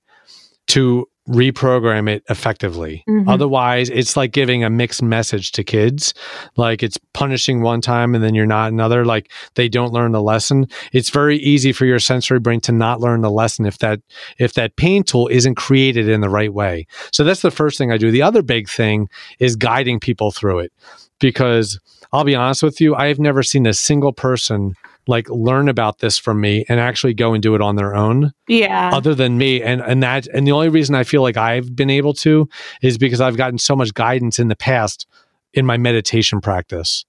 to reprogram it effectively. Mhm. Otherwise, it's like giving a mixed message to kids. Like it's punishing one time and then you're not another. Like they don't learn the lesson. It's very easy for your sensory brain to not learn the lesson if that if that pain tool isn't created in the right way. So that's the first thing I do. The other big thing is guiding people through it because I'll be honest with you, I have never seen a single person like learn about this from me and actually go and do it on their own Yeah. other than me and and that and the only reason I feel like I've been able to is because I've gotten so much guidance in the past in my meditation practice.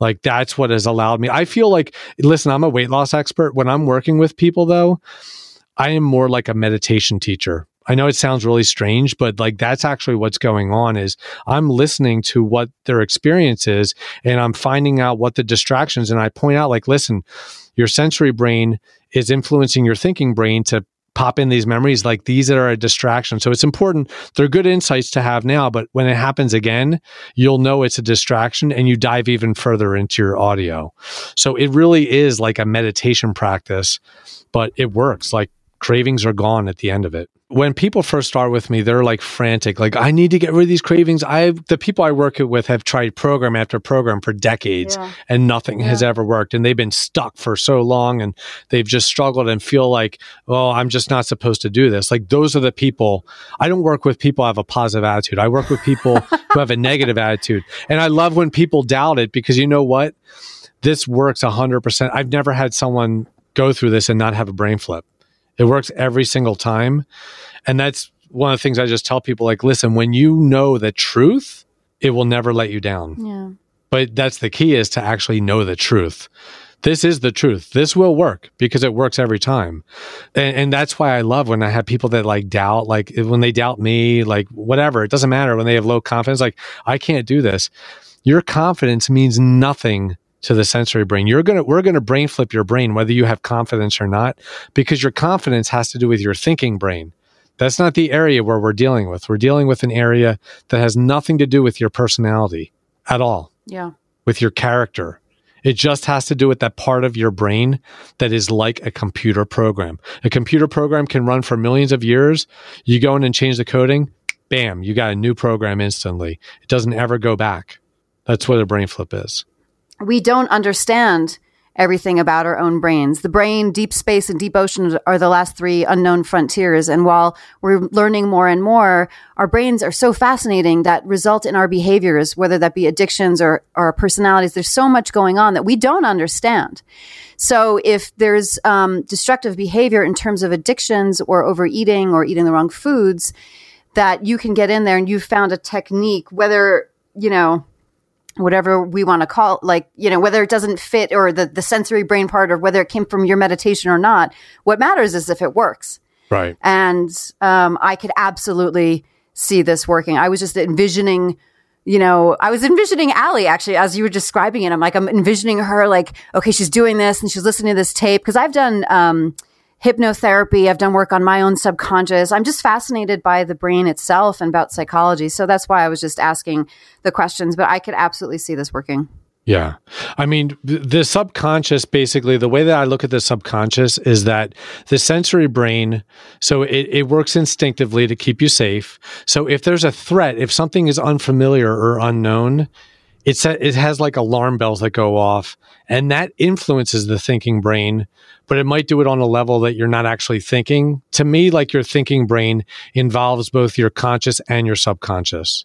Like that's what has allowed me. I feel like listen, I'm a weight loss expert. When I'm working with people though, I am more like a meditation teacher. I know it sounds really strange, but like that's actually what's going on is I'm listening to what their experience is and I'm finding out what the distractions and I point out like listen, your sensory brain is influencing your thinking brain to pop in these memories like these that are a distraction. So it's important. They're good insights to have now, but when it happens again, you'll know it's a distraction and you dive even further into your audio. So it really is like a meditation practice, but it works. Like cravings are gone at the end of it. When people first start with me, they're like frantic, like I need to get rid of these cravings. I the people I work with have tried program after program for decades Yeah. and nothing has ever worked and they've been stuck for so long and they've just struggled and feel like, "Oh, I'm just not supposed to do this." Like those are the people. I don't work with people who have a positive attitude. I work with people who have a negative attitude. And I love when people doubt it because you know what? This works 100%. I've never had someone go through this and not have a brain flip. It works every single time. And that's one of the things I just tell people like, listen, when you know the truth, it will never let you down. Yeah. But that's the key is to actually know the truth. This is the truth. This will work because it works every time. And, and that's why I love when I have people that like doubt, like when they doubt me, like whatever, it doesn't matter when they have low confidence, like I can't do this. Your confidence means nothing to the sensory brain. You're going to, we're going to brain flip your brain, whether you have confidence or not, because your confidence has to do with your thinking brain. That's not the area where we're dealing with. We're dealing with an area that has nothing to do with your personality at all Yeah. with your character. It just has to do with that part of your brain that is like a computer program. A computer program can run for millions of years. You go in and change the coding, bam, you got a new program instantly. It doesn't ever go back. That's what a brain flip is. We don't understand everything about our own brains. The brain, deep space, and deep ocean are the last three unknown frontiers. And while we're learning more and more, our brains are so fascinating that result in our behaviors, whether that be addictions or, our personalities. There's so much going on that we don't understand. So if there's um, destructive behavior in terms of addictions or overeating or eating the wrong foods, that you can get in there and you've found a technique, whether, you know, whatever we want to call like you know whether it doesn't fit or the, the sensory brain part or whether it came from your meditation or not what matters is if it works. Right. and um, i could absolutely see this working. I was just envisioning you know i was envisioning Allie actually as you were describing it. I'm like i'm envisioning her like okay she's doing this and she's listening to this tape. Because i've done um, hypnotherapy i've done work on my own subconscious i'm just fascinated by the brain itself and about psychology so that's why i was just asking the questions but i could absolutely see this working Yeah. I mean, the subconscious, basically, the way that I look at the subconscious is that the sensory brain, so it, it works instinctively to keep you safe. So if there's a threat, if something is unfamiliar or unknown, it's it has like alarm bells that go off and that influences the thinking brain but it might do it on a level that you're not actually thinking to me like your thinking brain involves both your conscious and your subconscious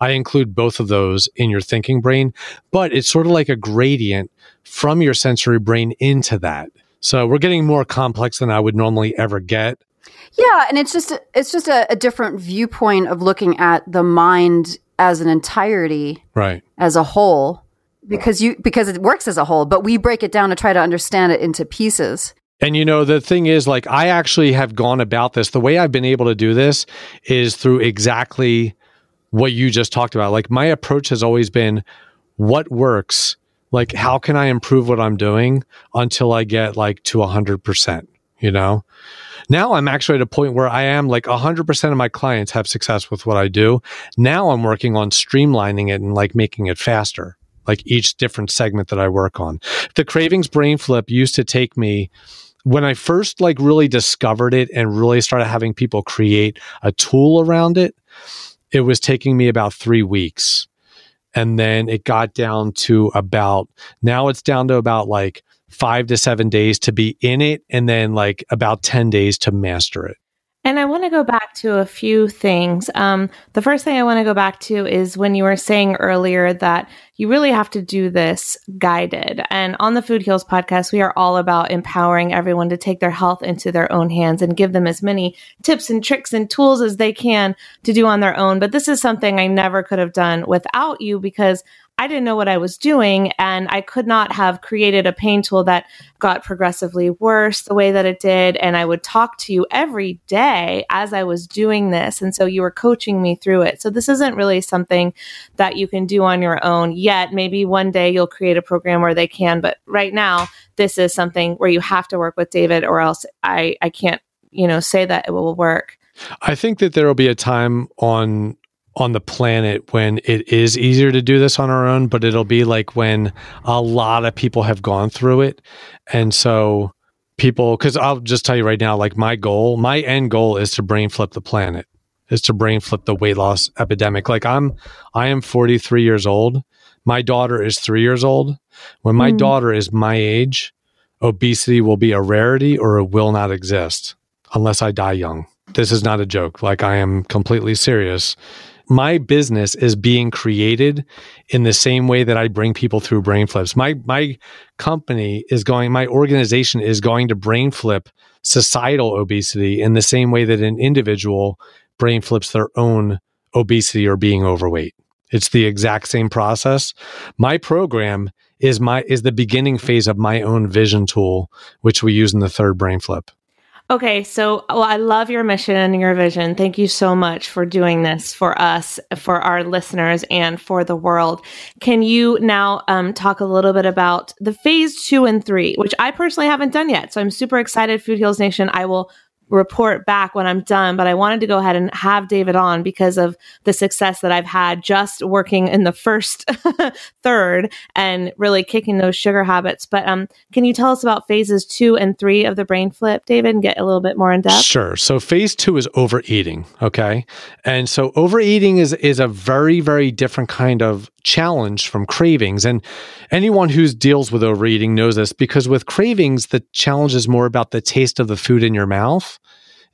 I include both of those in your thinking brain, but it's sort of like a gradient from your sensory brain into that. So we're getting more complex than I would normally ever get. Yeah, and it's just it's just a, a different viewpoint of looking at the mind as an entirety, right? As a whole, because you because it works as a whole, but we break it down to try to understand it into pieces. And you know, the thing is, like, I actually have gone about this. The way I've been able to do this is through exactly what you just talked about. Like my approach has always been what works? Like how can I improve what I'm doing until I get like to 100%, you know? Now I'm actually at a point where I am like 100% of my clients have success with what I do. Now I'm working on streamlining it and like making it faster, like each different segment that I work on. The cravings brain flip used to take me when I first like really discovered it and really started having people create a tool around it it was taking me about three weeks. And then it got down to about, now it's down to about like five to seven days to be in it, and then like about 10 days to master it. And I want to go back to a few things. Um, the first thing I want to go back to is when you were saying earlier that you really have to do this guided. And on the Food Heals podcast, we are all about empowering everyone to take their health into their own hands and give them as many tips and tricks and tools as they can to do on their own. But this is something I never could have done without you because I didn't know what I was doing, and I could not have created a pain tool that got progressively worse the way that it did. And I would talk to you every day as I was doing this. And so you were coaching me through it. So this isn't really something that you can do on your own yet. Maybe one day you'll create a program where they can, but right now, this is something where you have to work with David, or else I, I can't, you know, say that it will work. I think that there will be a time on on the planet when it is easier to do this on our own, but it'll be like when a lot of people have gone through it. And so people, because I'll just tell you right now, like my goal, my end goal is to brain flip the planet, is to brain flip the weight loss epidemic. Like I'm, I am 43 years old. My daughter is three years old. When my mm. daughter is my age, obesity will be a rarity or it will not exist unless I die young. This is not a joke. Like I am completely serious my business is being created in the same way that I bring people through brain flips. My my company is going, my organization is going to brain flip societal obesity in the same way that an individual brain flips their own obesity or being overweight. It's the exact same process. My program is my is the beginning phase of my own vision tool, which we use in the third brain flip. Okay, so well, I love your mission and your vision. Thank you so much for doing this for us, for our listeners, and for the world. Can you now um, talk a little bit about the phase two and three, which I personally haven't done yet? So I'm super excited, Food Heals Nation. I will report back when I'm done, but I wanted to go ahead and have David on because of the success that I've had just working in the first third and really kicking those sugar habits. But um, can you tell us about phases two and three of the brain flip, David, and get a little bit more in depth? Sure. So phase two is overeating. Okay. And so overeating is is a very, very different kind of challenge from cravings. And anyone who deals with overeating knows this because with cravings, the challenge is more about the taste of the food in your mouth.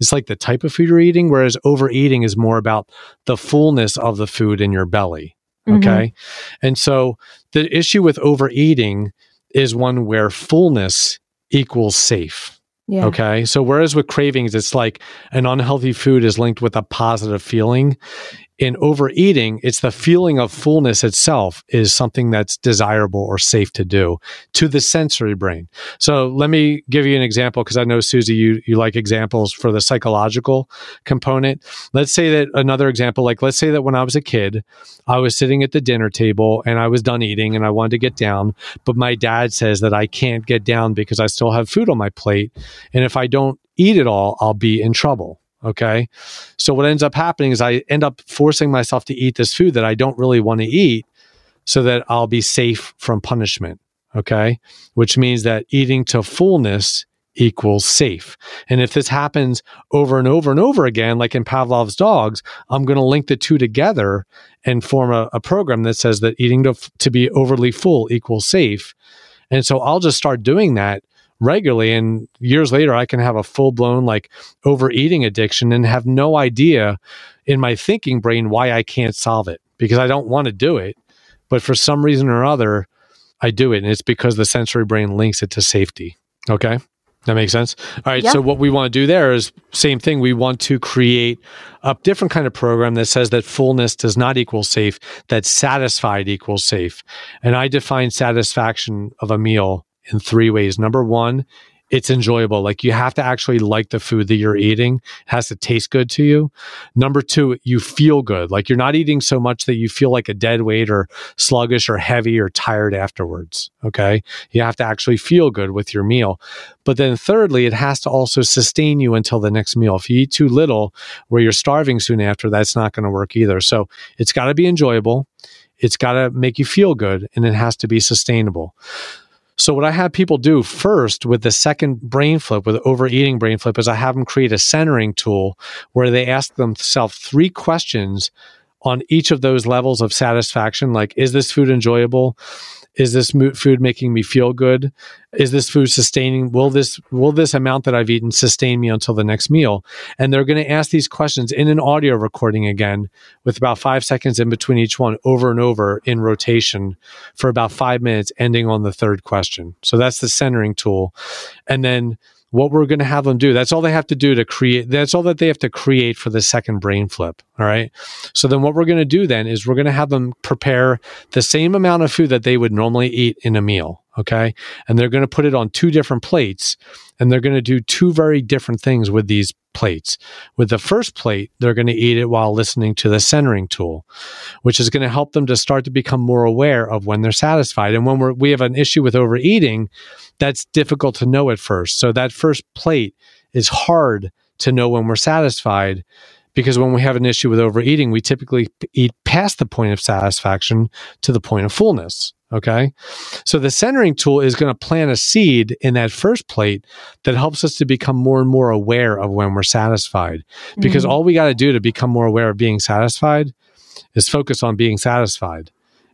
It's like the type of food you're eating, whereas overeating is more about the fullness of the food in your belly. Mm-hmm. Okay. Mm-hmm. And so the issue with overeating is one where fullness equals safe. Yeah. Okay. So whereas with cravings, it's like an unhealthy food is linked with a positive feeling in overeating, it's the feeling of fullness itself is something that's desirable or safe to do to the sensory brain. So let me give you an example because I know Susie, you you like examples for the psychological component. Let's say that another example, like let's say that when I was a kid, I was sitting at the dinner table and I was done eating and I wanted to get down, but my dad says that I can't get down because I still have food on my plate, and if I don't eat it all, I'll be in trouble. Okay. So what ends up happening is I end up forcing myself to eat this food that I don't really want to eat. so that I'll be safe from punishment. Okay. Which means that eating to fullness equals safe. And if this happens over and over and over again, like in Pavlov's dogs, I'm going to link the two together and form a, a program that says that eating to, to be overly full equals safe. And so I'll just start doing that regularly. And years later, I can have a full blown like overeating addiction and have no idea in my thinking brain why I can't solve it because I don't want to do it. But for some reason or other, I do it. And it's because the sensory brain links it to safety. Okay. That makes sense. All right. So what we want to do there is same thing. We want to create a different kind of program that says that fullness does not equal safe, that satisfied equals safe. And I define satisfaction of a meal in three ways. Number one it's enjoyable. Like you have to actually like the food that you're eating. It has to taste good to you. Number two, you feel good. Like you're not eating so much that you feel like a dead weight or sluggish or heavy or tired afterwards. Okay. You have to actually feel good with your meal. But then thirdly, it has to also sustain you until the next meal. If you eat too little where you're starving soon after, that's not going to work either. So it's got to be enjoyable. It's got to make you feel good and it has to be sustainable. So what I have people do first with the second brain flip, with overeating brain flip, is I have them create a centering tool where they ask themselves three questions on each of those levels of satisfaction. Like, is this food enjoyable? Is this food making me feel good? Is this food sustaining? Will this will this amount that I've eaten sustain me until the next meal? And they're going to ask these questions in an audio recording again, with about five seconds in between each one, over and over in rotation for about five minutes, ending on the third question. So that's the centering tool, and then what we're going to have them do. That's all they have to do to create. That's all that they have to create for the second brain flip. All right. So then what we're going to do then is we're going to have them prepare the same amount of food that they would normally eat in a meal. Okay. And they're going to put it on two different plates and they're going to do two very different things with these plates. With the first plate, they're going to eat it while listening to the centering tool, which is going to help them to start to become more aware of when they're satisfied. And when we're, we have an issue with overeating, that's difficult to know at first. So that first plate is hard to know when we're satisfied because when we have an issue with overeating, we typically eat past the point of satisfaction to the point of fullness. Okay. So the centering tool is going to plant a seed in that first plate that helps us to become more and more aware of when we're satisfied. Because mm-hmm. all we got to do to become more aware of being satisfied is focus on being satisfied.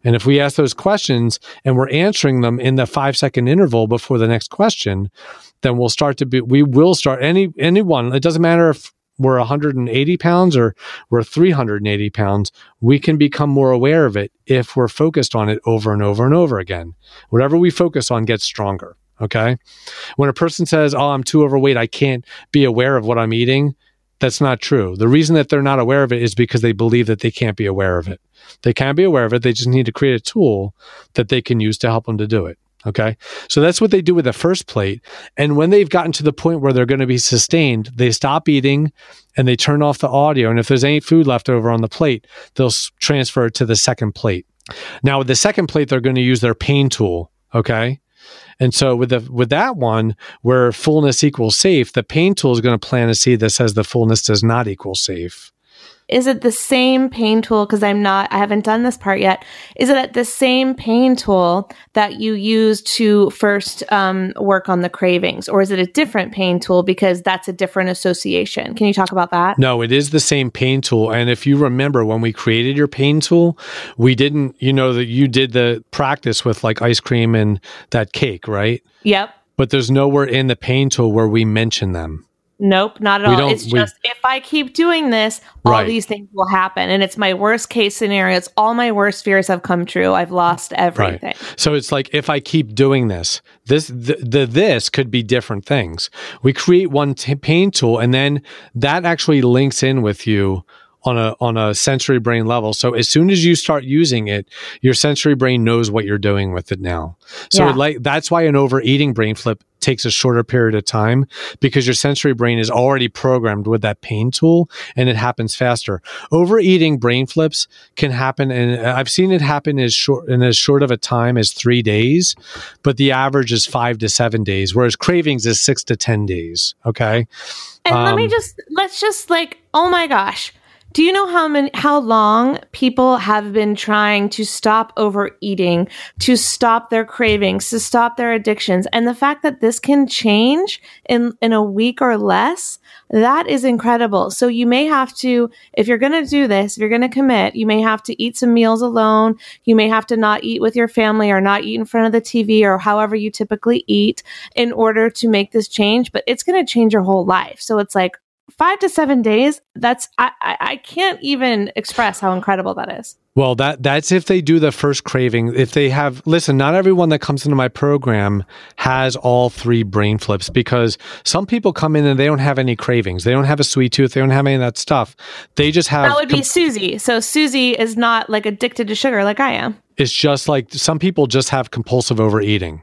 And if we ask those questions and we're answering them in the five second interval before the next question, then we'll start to be, we will start any, anyone, it doesn't matter if we're 180 pounds or we're 380 pounds, we can become more aware of it if we're focused on it over and over and over again. Whatever we focus on gets stronger. Okay. When a person says, Oh, I'm too overweight, I can't be aware of what I'm eating, that's not true. The reason that they're not aware of it is because they believe that they can't be aware of it. They can be aware of it. They just need to create a tool that they can use to help them to do it. Okay. So that's what they do with the first plate. And when they've gotten to the point where they're going to be sustained, they stop eating and they turn off the audio. And if there's any food left over on the plate, they'll transfer it to the second plate. Now, with the second plate, they're going to use their pain tool. Okay. And so with the with that one where fullness equals safe, the pain tool is going to plant a seed that says the fullness does not equal safe is it the same pain tool? Because I'm not, I haven't done this part yet. Is it the same pain tool that you use to first um, work on the cravings, or is it a different pain tool because that's a different association? Can you talk about that? No, it is the same pain tool. And if you remember when we created your pain tool, we didn't, you know, that you did the practice with like ice cream and that cake, right? Yep. But there's nowhere in the pain tool where we mention them. Nope, not at we all. It's we, just if I keep doing this, all right. these things will happen. And it's my worst case scenario. It's all my worst fears have come true. I've lost everything. Right. So it's like if I keep doing this, this the, the this could be different things. We create one t- pain tool and then that actually links in with you on a on a sensory brain level. So as soon as you start using it, your sensory brain knows what you're doing with it now. So yeah. like that's why an overeating brain flip takes a shorter period of time because your sensory brain is already programmed with that pain tool and it happens faster. Overeating brain flips can happen and I've seen it happen as short in as short of a time as 3 days, but the average is 5 to 7 days whereas cravings is 6 to 10 days, okay? And um, let me um, just let's just like oh my gosh Do you know how many how long people have been trying to stop overeating, to stop their cravings, to stop their addictions? And the fact that this can change in in a week or less, that is incredible. So you may have to if you're going to do this, if you're going to commit, you may have to eat some meals alone, you may have to not eat with your family or not eat in front of the TV or however you typically eat in order to make this change, but it's going to change your whole life. So it's like five to seven days that's I, I, I can't even express how incredible that is. Well that that's if they do the first craving. If they have listen not everyone that comes into my program has all three brain flips because some people come in and they don't have any cravings. They don't have a sweet tooth. They don't have any of that stuff. They just have that would be com- susie so susie is not like addicted to sugar like i am. It's just like some people just have compulsive overeating.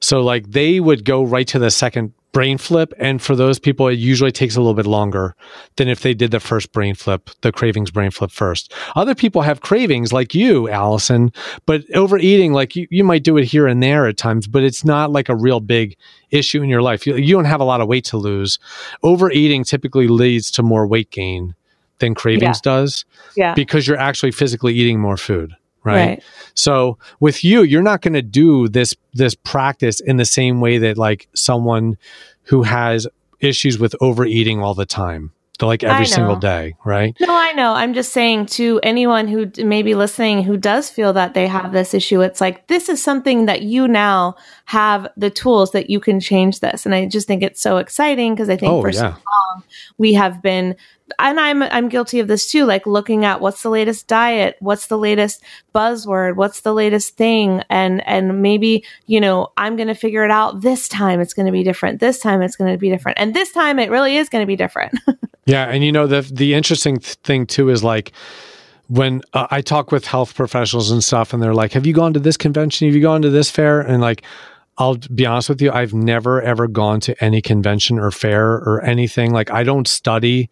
So like they would go right to the second brain flip. And for those people, it usually takes a little bit longer than if they did the first brain flip, the cravings brain flip first. Other people have cravings like you, Allison, but overeating, like you, you might do it here and there at times, but it's not like a real big issue in your life. You, you don't have a lot of weight to lose. Overeating typically leads to more weight gain than cravings yeah. does. Yeah. Because you're actually physically eating more food right? right. So with you, you're not going to do this this practice in the same way that like someone who has issues with overeating all the time like every single day, right? No, I know. I'm just saying to anyone who may be listening who does feel that they have this issue, it's like this is something that you now have the tools that you can change this. And I just think it's so exciting because I think oh, for yeah. so long we have been and I'm I'm guilty of this too, like looking at what's the latest diet, what's the latest buzzword, what's the latest thing, and and maybe you know I'm going to figure it out this time. It's going to be different. This time it's going to be different, and this time it really is going to be different. yeah, and you know the the interesting thing too is like when uh, I talk with health professionals and stuff, and they're like, "Have you gone to this convention? Have you gone to this fair?" And like. I'll be honest with you, I've never ever gone to any convention or fair or anything. Like I don't study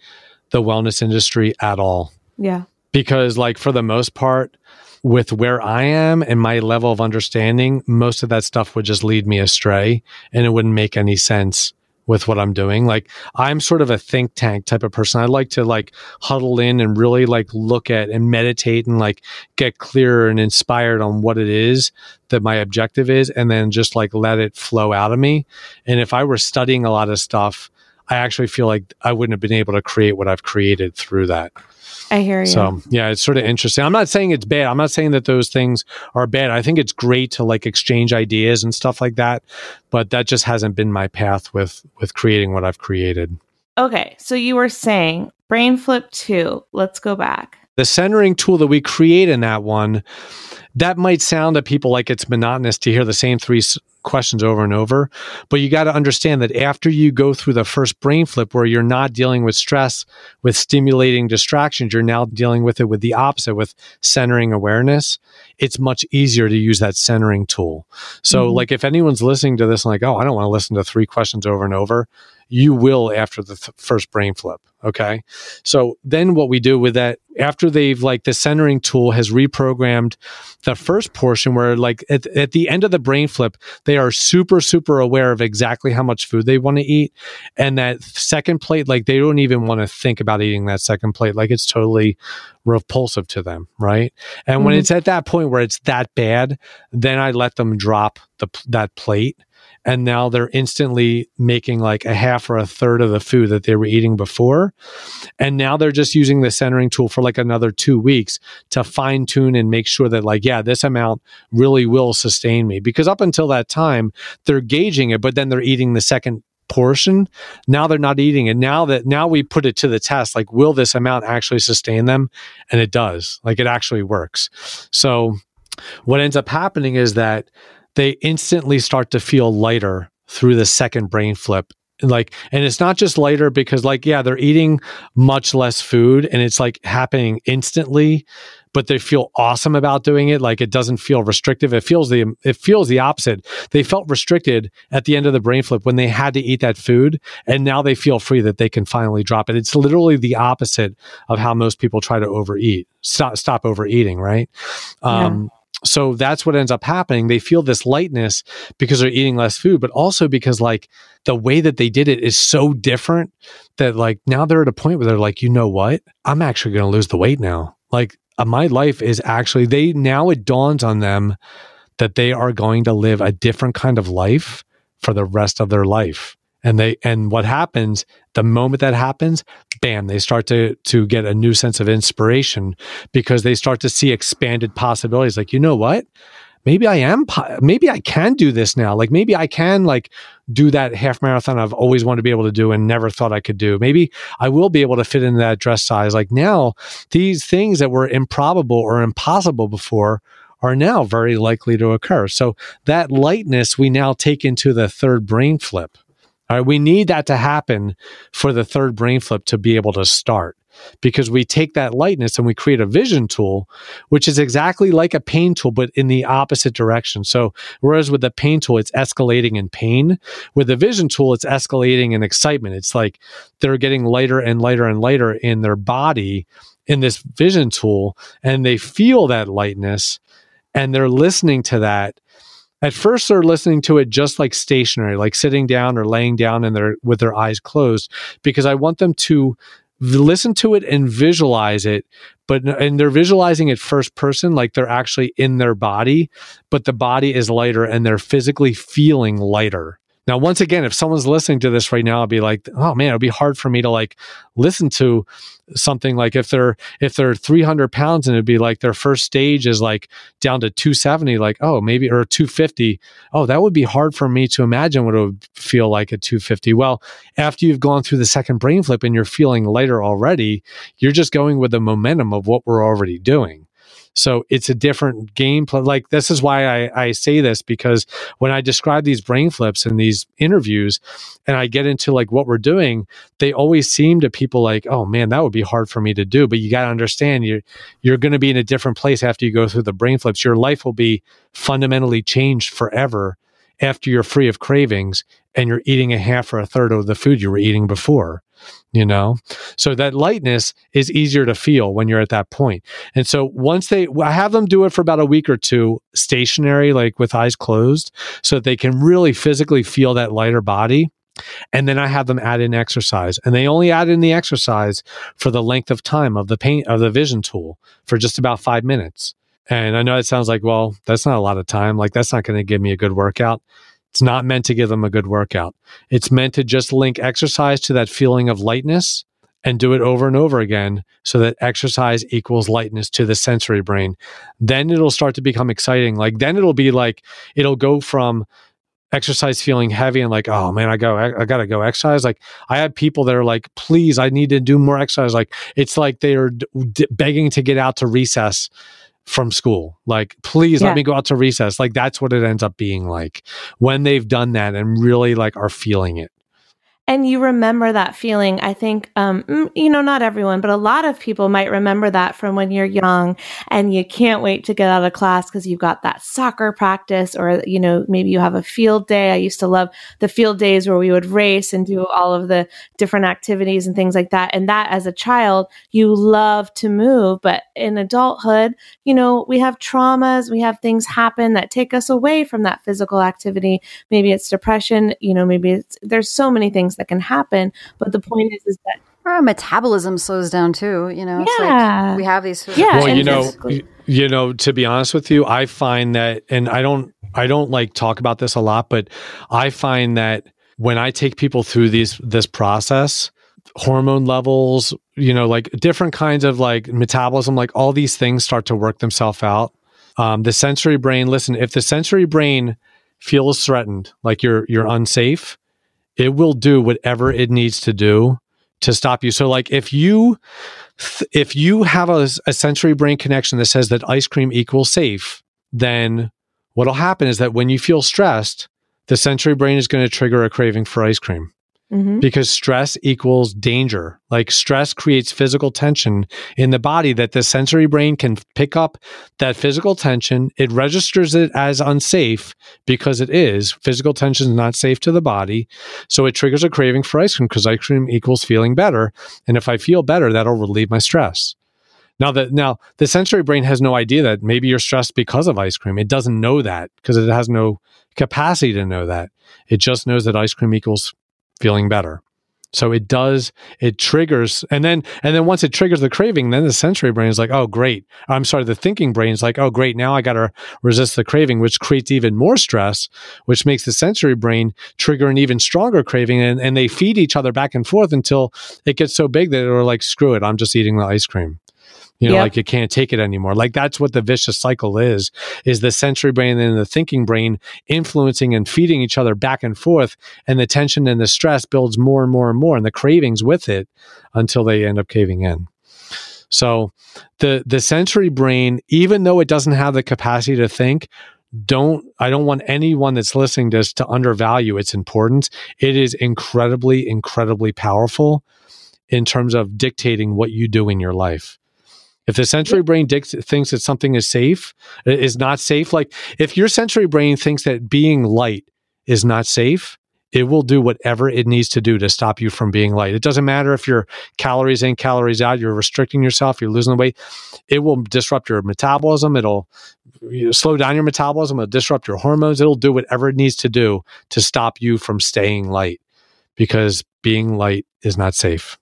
the wellness industry at all. Yeah. Because, like, for the most part, with where I am and my level of understanding, most of that stuff would just lead me astray and it wouldn't make any sense with what I'm doing. Like I'm sort of a think tank type of person. I like to like huddle in and really like look at and meditate and like get clearer and inspired on what it is that my objective is and then just like let it flow out of me. And if I were studying a lot of stuff, I actually feel like I wouldn't have been able to create what I've created through that. I hear you. So yeah, it's sort of interesting. I'm not saying it's bad. I'm not saying that those things are bad. I think it's great to like exchange ideas and stuff like that, but that just hasn't been my path with with creating what I've created. Okay, so you were saying Brain Flip 2. Let's go back. The centering tool that we create in that one, that might sound to people like it's monotonous to hear the same three questions over and over. But you got to understand that after you go through the first brain flip where you're not dealing with stress with stimulating distractions, you're now dealing with it with the opposite, with centering awareness. It's much easier to use that centering tool. So, mm-hmm. like, if anyone's listening to this and like, oh, I don't want to listen to three questions over and over, you will after the th- first brain flip. Okay. So then what we do with that, after they've like the centering tool has reprogrammed the first portion where like at, at the end of the brain flip, they are super, super aware of exactly how much food they want to eat. And that second plate, like they don't even want to think about eating that second plate. Like it's totally repulsive to them. Right. And mm-hmm. when it's at that point where it's that bad, then I let them drop the, that plate and now they're instantly making like a half or a third of the food that they were eating before. And now they're just using the centering tool for like another two weeks to fine tune and make sure that like yeah this amount really will sustain me. Because up until that time they're gauging it but then they're eating the second portion. Now they're not eating it. Now that now we put it to the test like will this amount actually sustain them? And it does. Like it actually works. So what ends up happening is that they instantly start to feel lighter through the second brain flip. Like and it's not just lighter because like yeah they're eating much less food and it's like happening instantly but they feel awesome about doing it. Like it doesn't feel restrictive. It feels the it feels the opposite. They felt restricted at the end of the brain flip when they had to eat that food and now they feel free that they can finally drop it. It's literally the opposite of how most people try to overeat stop stop overeating right? Yeah. um so that's what ends up happening. They feel this lightness because they're eating less food, but also because like the way that they did it is so different that like now they're at a point where they're like, you know what? I'm actually going to lose the weight now. Like uh, my life is actually, they now it dawns on them that they are going to live a different kind of life for the rest of their life. And they, and what happens the moment that happens, bam, they start to, to get a new sense of inspiration because they start to see expanded possibilities. Like, you know what? maybe I am, maybe I can do this now. Like maybe I can like do that half marathon I've always wanted to be able to do and never thought I could do. Maybe I will be able to fit in that dress size. Like now, these things that were improbable or impossible before are now very likely to occur. So that lightness we now take into the third brain flip. All right, we need that to happen for the third brain flip to be able to start because we take that lightness and we create a vision tool, which is exactly like a pain tool, but in the opposite direction. So, whereas with the pain tool, it's escalating in pain, with the vision tool, it's escalating in excitement. It's like they're getting lighter and lighter and lighter in their body in this vision tool, and they feel that lightness and they're listening to that at first they're listening to it just like stationary like sitting down or laying down and they're with their eyes closed because i want them to listen to it and visualize it but and they're visualizing it first person like they're actually in their body but the body is lighter and they're physically feeling lighter. Now, once again, if someone's listening to this right now, I'll be like, oh man, it'll be hard for me to like listen to something like if they're if they're 300 pounds and it'd be like their first stage is like down to 270 like oh maybe or 250 oh that would be hard for me to imagine what it would feel like at 250 well after you've gone through the second brain flip and you're feeling lighter already you're just going with the momentum of what we're already doing so it's a different gameplay. Like this is why I, I say this because when I describe these brain flips in these interviews and I get into like what we're doing, they always seem to people like, oh man, that would be hard for me to do. But you got to understand you're, you're going to be in a different place after you go through the brain flips. Your life will be fundamentally changed forever after you're free of cravings and you're eating a half or a third of the food you were eating before you know so that lightness is easier to feel when you're at that point and so once they i have them do it for about a week or two stationary like with eyes closed so that they can really physically feel that lighter body and then I have them add in exercise, and they only add in the exercise for the length of time of the paint of the vision tool for just about five minutes. And I know it sounds like, well, that's not a lot of time. Like that's not going to give me a good workout. It's not meant to give them a good workout. It's meant to just link exercise to that feeling of lightness and do it over and over again so that exercise equals lightness to the sensory brain. Then it'll start to become exciting. Like then it'll be like it'll go from exercise feeling heavy and like oh man i go i, I gotta go exercise like i have people that are like please i need to do more exercise like it's like they are d- begging to get out to recess from school. Like, please yeah. let me go out to recess. Like, that's what it ends up being like when they've done that and really like are feeling it and you remember that feeling. I think, um, mm, you know, not everyone, but a lot of people might remember that from when you're young and you can't wait to get out of class because you've got that soccer practice or, you know, maybe you have a field day. I used to love the field days where we would race and do all of the different activities and things like that. And that as a child, you love to move. But in adulthood, you know, we have traumas, we have things happen that take us away from that physical activity. Maybe it's depression, you know, maybe it's, there's so many things that can happen. But the point is, is that our metabolism slows down too. You know, yeah. Like we have these. Yeah, well, you know, you know, to be honest with you, I find that, and I don't, I don't like talk about this a lot, but I find that when I take people through these this process, hormone levels, you know, like different kinds of like metabolism, like all these things start to work themselves out. Um, the sensory brain, listen, if the sensory brain feels threatened, like you're you're unsafe, it will do whatever it needs to do to stop you. So like if you if you have a, a sensory brain connection that says that ice cream equals safe, then what'll happen is that when you feel stressed, the sensory brain is going to trigger a craving for ice cream. Mm-hmm. Because stress equals danger. Like stress creates physical tension in the body that the sensory brain can pick up that physical tension. It registers it as unsafe because it is. Physical tension is not safe to the body. So it triggers a craving for ice cream because ice cream equals feeling better. And if I feel better, that'll relieve my stress. Now that now the sensory brain has no idea that maybe you're stressed because of ice cream. It doesn't know that because it has no capacity to know that. It just knows that ice cream equals feeling better. So it does, it triggers, and then and then once it triggers the craving, then the sensory brain is like, oh great. I'm sorry, the thinking brain is like, oh great, now I gotta resist the craving, which creates even more stress, which makes the sensory brain trigger an even stronger craving, and, and they feed each other back and forth until it gets so big that they're like, screw it, I'm just eating the ice cream you know yep. like you can't take it anymore. Like that's what the vicious cycle is is the sensory brain and the thinking brain influencing and feeding each other back and forth and the tension and the stress builds more and more and more and the cravings with it until they end up caving in. So the the sensory brain even though it doesn't have the capacity to think don't i don't want anyone that's listening to this to undervalue its importance. It is incredibly incredibly powerful in terms of dictating what you do in your life if the sensory brain thinks that something is safe, is not safe, like if your sensory brain thinks that being light is not safe, it will do whatever it needs to do to stop you from being light. It doesn't matter if you're calories in, calories out, you're restricting yourself, you're losing weight. It will disrupt your metabolism. It'll slow down your metabolism. It'll disrupt your hormones. It'll do whatever it needs to do to stop you from staying light because being light is not safe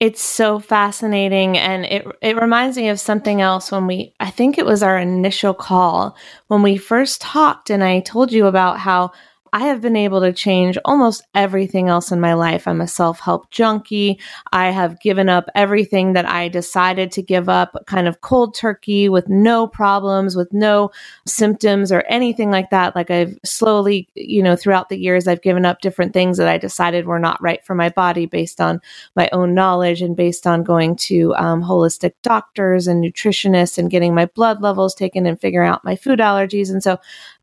it's so fascinating and it it reminds me of something else when we I think it was our initial call when we first talked and I told you about how I have been able to change almost everything else in my life. I'm a self help junkie. I have given up everything that I decided to give up, kind of cold turkey with no problems, with no symptoms or anything like that. Like I've slowly, you know, throughout the years, I've given up different things that I decided were not right for my body based on my own knowledge and based on going to um, holistic doctors and nutritionists and getting my blood levels taken and figuring out my food allergies. And so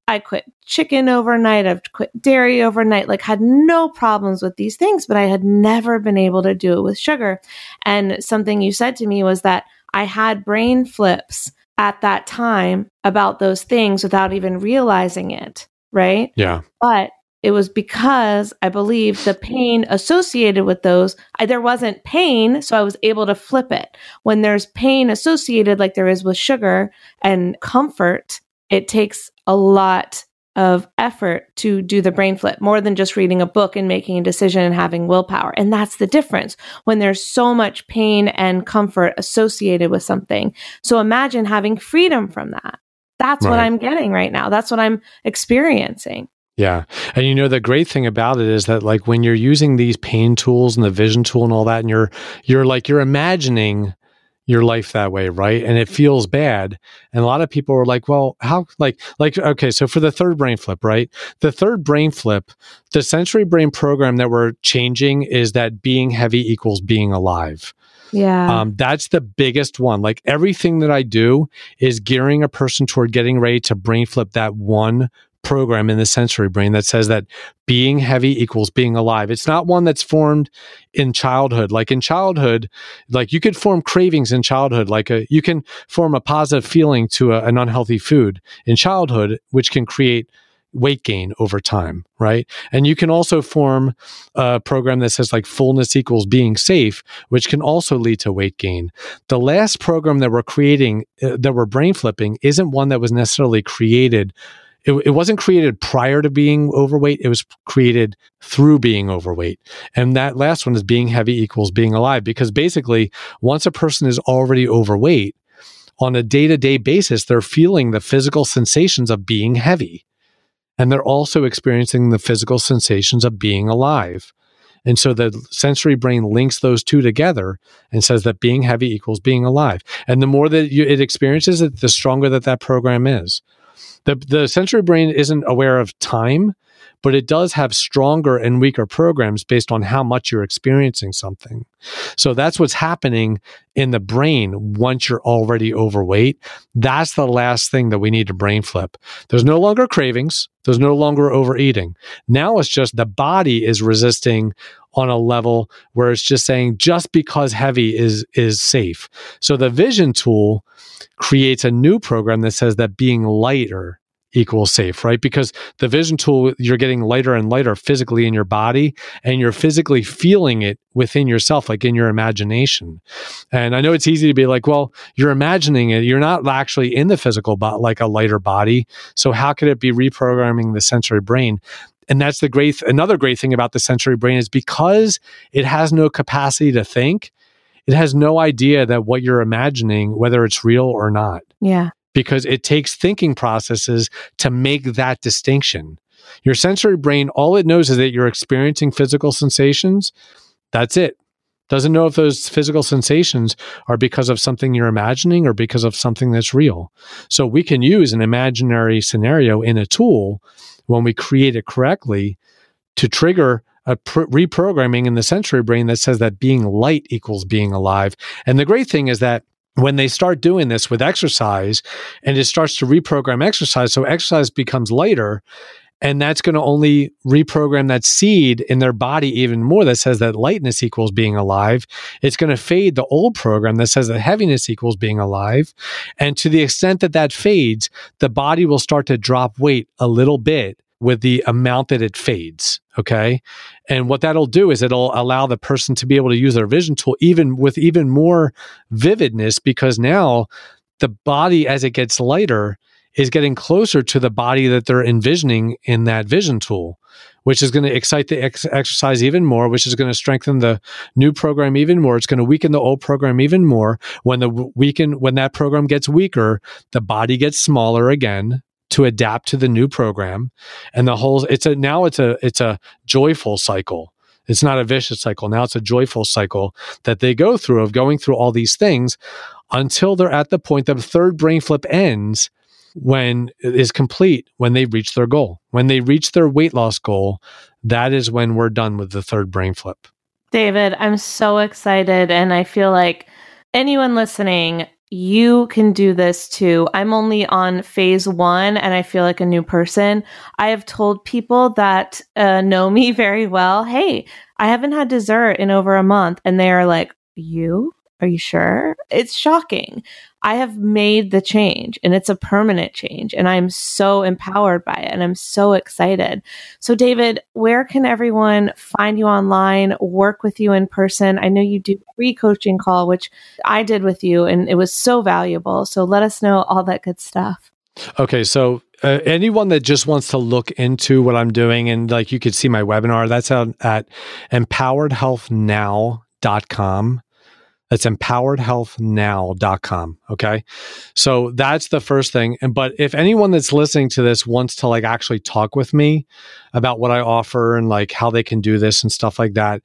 I quit chicken overnight. I've quit dairy overnight. Like had no problems with these things, but I had never been able to do it with sugar. And something you said to me was that I had brain flips at that time about those things without even realizing it. Right. Yeah. But it was because I believe the pain associated with those, I, there wasn't pain, so I was able to flip it. When there's pain associated, like there is with sugar and comfort, it takes a lot of effort to do the brain flip more than just reading a book and making a decision and having willpower. And that's the difference when there's so much pain and comfort associated with something. So imagine having freedom from that. That's right. what I'm getting right now. That's what I'm experiencing. Yeah. And you know the great thing about it is that like when you're using these pain tools and the vision tool and all that and you're you're like you're imagining your life that way, right? And it feels bad. And a lot of people are like, well, how, like, like, okay, so for the third brain flip, right? The third brain flip, the sensory brain program that we're changing is that being heavy equals being alive. Yeah. Um, that's the biggest one. Like everything that I do is gearing a person toward getting ready to brain flip that one program in the sensory brain that says that being heavy equals being alive. It's not one that's formed in childhood. Like in childhood, like you could form cravings in childhood. Like a, you can form a positive feeling to a, an unhealthy food in childhood, which can create weight gain over time, right? And you can also form a program that says like fullness equals being safe, which can also lead to weight gain. The last program that we're creating, uh, that we're brain flipping, isn't one that was necessarily created it, it wasn't created prior to being overweight. It was created through being overweight. And that last one is being heavy equals being alive because basically once a person is already overweight on a day to day basis, they're feeling the physical sensations of being heavy. And they're also experiencing the physical sensations of being alive. And so the sensory brain links those two together and says that being heavy equals being alive. And the more that you, it experiences it, the stronger that that program is. The, the sensory brain isn't aware of time, but it does have stronger and weaker programs based on how much you're experiencing something. So that's what's happening in the brain once you're already overweight. That's the last thing that we need to brain flip. There's no longer cravings. There's no longer overeating. Now it's just the body is resisting on a level where it's just saying just because heavy is is safe. So the vision tool creates a new program that says that being lighter equals safe, right? Because the vision tool, you're getting lighter and lighter physically in your body and you're physically feeling it within yourself, like in your imagination. And I know it's easy to be like, well, you're imagining it. You're not actually in the physical, but like a lighter body. So how could it be reprogramming the sensory brain? And that's the great, another great thing about the sensory brain is because it has no capacity to think, it has no idea that what you're imagining, whether it's real or not. Yeah. Because it takes thinking processes to make that distinction. Your sensory brain, all it knows is that you're experiencing physical sensations. That's it. Doesn't know if those physical sensations are because of something you're imagining or because of something that's real. So we can use an imaginary scenario in a tool when we create it correctly to trigger a pr- reprogramming in the sensory brain that says that being light equals being alive. And the great thing is that when they start doing this with exercise and it starts to reprogram exercise, so exercise becomes lighter, and that's going to only reprogram that seed in their body even more that says that lightness equals being alive. It's going to fade the old program that says that heaviness equals being alive. And to the extent that that fades, the body will start to drop weight a little bit with the amount that it fades. Okay. And what that'll do is it'll allow the person to be able to use their vision tool even with even more vividness because now the body, as it gets lighter, is getting closer to the body that they're envisioning in that vision tool, which is going to excite the ex- exercise even more, which is going to strengthen the new program even more. It's going to weaken the old program even more. When the weaken, when that program gets weaker, the body gets smaller again to adapt to the new program, and the whole. It's a now it's a it's a joyful cycle. It's not a vicious cycle. Now it's a joyful cycle that they go through of going through all these things until they're at the point that the third brain flip ends when is complete when they reach their goal. When they reach their weight loss goal, that is when we're done with the third brain flip. David, I'm so excited. And I feel like anyone listening, you can do this too. I'm only on phase one and I feel like a new person. I have told people that uh, know me very well, hey, I haven't had dessert in over a month. And they are like, you? Are you sure? It's shocking. I have made the change and it's a permanent change and I'm so empowered by it and I'm so excited. So David, where can everyone find you online, work with you in person? I know you do free coaching call which I did with you and it was so valuable. So let us know all that good stuff. Okay, so uh, anyone that just wants to look into what I'm doing and like you could see my webinar, that's out at empoweredhealthnow.com. That's empoweredhealthnow.com. Okay. So that's the first thing. And but if anyone that's listening to this wants to like actually talk with me about what I offer and like how they can do this and stuff like that,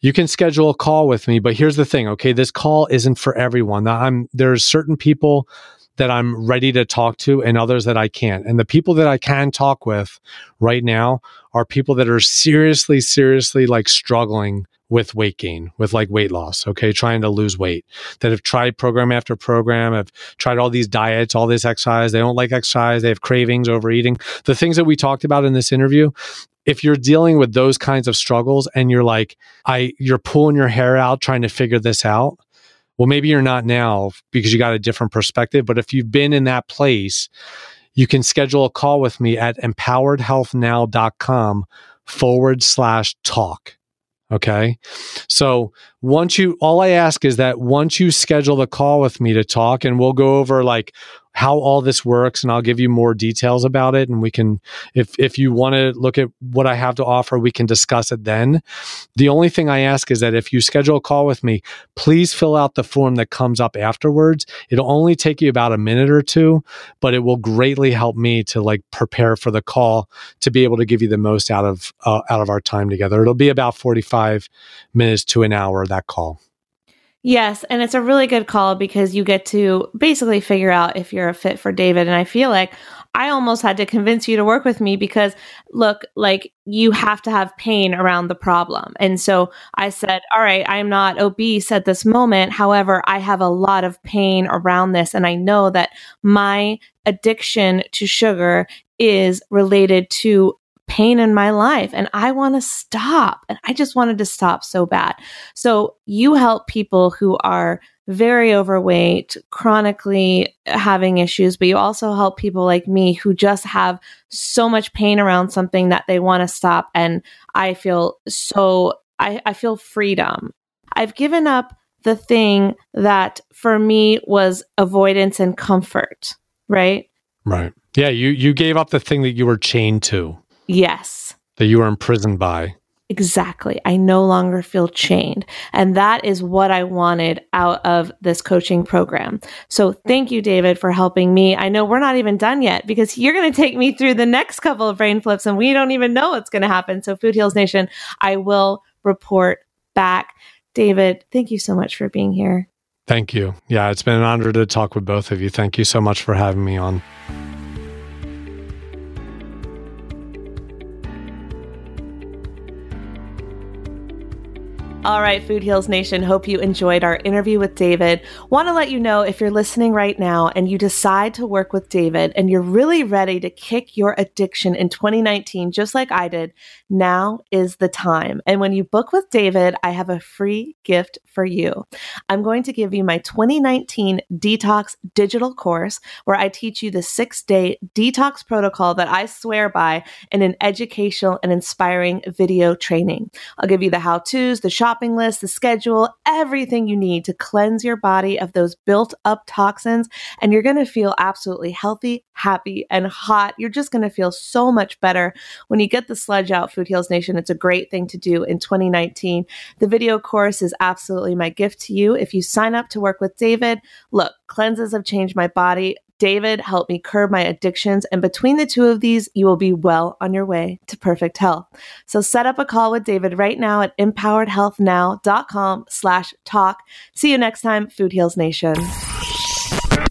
you can schedule a call with me. But here's the thing. Okay. This call isn't for everyone. I'm there's certain people that I'm ready to talk to and others that I can't. And the people that I can talk with right now are people that are seriously, seriously like struggling with weight gain, with like weight loss, okay, trying to lose weight, that have tried program after program, have tried all these diets, all this exercise. They don't like exercise. They have cravings, overeating. The things that we talked about in this interview, if you're dealing with those kinds of struggles and you're like, I, you're pulling your hair out trying to figure this out. Well, maybe you're not now because you got a different perspective. But if you've been in that place, you can schedule a call with me at empoweredhealthnow.com forward slash talk. Okay. So once you, all I ask is that once you schedule the call with me to talk and we'll go over like how all this works and I'll give you more details about it and we can if if you want to look at what I have to offer we can discuss it then. The only thing I ask is that if you schedule a call with me, please fill out the form that comes up afterwards. It'll only take you about a minute or two, but it will greatly help me to like prepare for the call to be able to give you the most out of uh, out of our time together. It'll be about 45 minutes to an hour that call. Yes, and it's a really good call because you get to basically figure out if you're a fit for David. And I feel like I almost had to convince you to work with me because look, like you have to have pain around the problem. And so I said, all right, I'm not obese at this moment. However, I have a lot of pain around this. And I know that my addiction to sugar is related to pain in my life and I want to stop. And I just wanted to stop so bad. So you help people who are very overweight, chronically having issues, but you also help people like me who just have so much pain around something that they want to stop. And I feel so, I, I feel freedom. I've given up the thing that for me was avoidance and comfort, right? Right. Yeah, you you gave up the thing that you were chained to. Yes. That you were imprisoned by. Exactly. I no longer feel chained. And that is what I wanted out of this coaching program. So thank you, David, for helping me. I know we're not even done yet because you're going to take me through the next couple of brain flips and we don't even know what's going to happen. So, Food Heals Nation, I will report back. David, thank you so much for being here. Thank you. Yeah, it's been an honor to talk with both of you. Thank you so much for having me on. All right, Food Heals Nation, hope you enjoyed our interview with David. Want to let you know if you're listening right now and you decide to work with David and you're really ready to kick your addiction in 2019, just like I did, now is the time. And when you book with David, I have a free gift for you. I'm going to give you my 2019 Detox digital course where I teach you the six day detox protocol that I swear by in an educational and inspiring video training. I'll give you the how to's, the shopping list, the schedule, everything you need to cleanse your body of those built up toxins. And you're going to feel absolutely healthy, happy, and hot. You're just going to feel so much better when you get the sludge out, Food Heals Nation. It's a great thing to do in 2019. The video course is absolutely my gift to you. If you sign up to work with David, look, cleanses have changed my body. David helped me curb my addictions. And between the two of these, you will be well on your way to perfect health. So set up a call with David right now at empoweredhealthnow.com slash talk. See you next time, Food Heals Nation.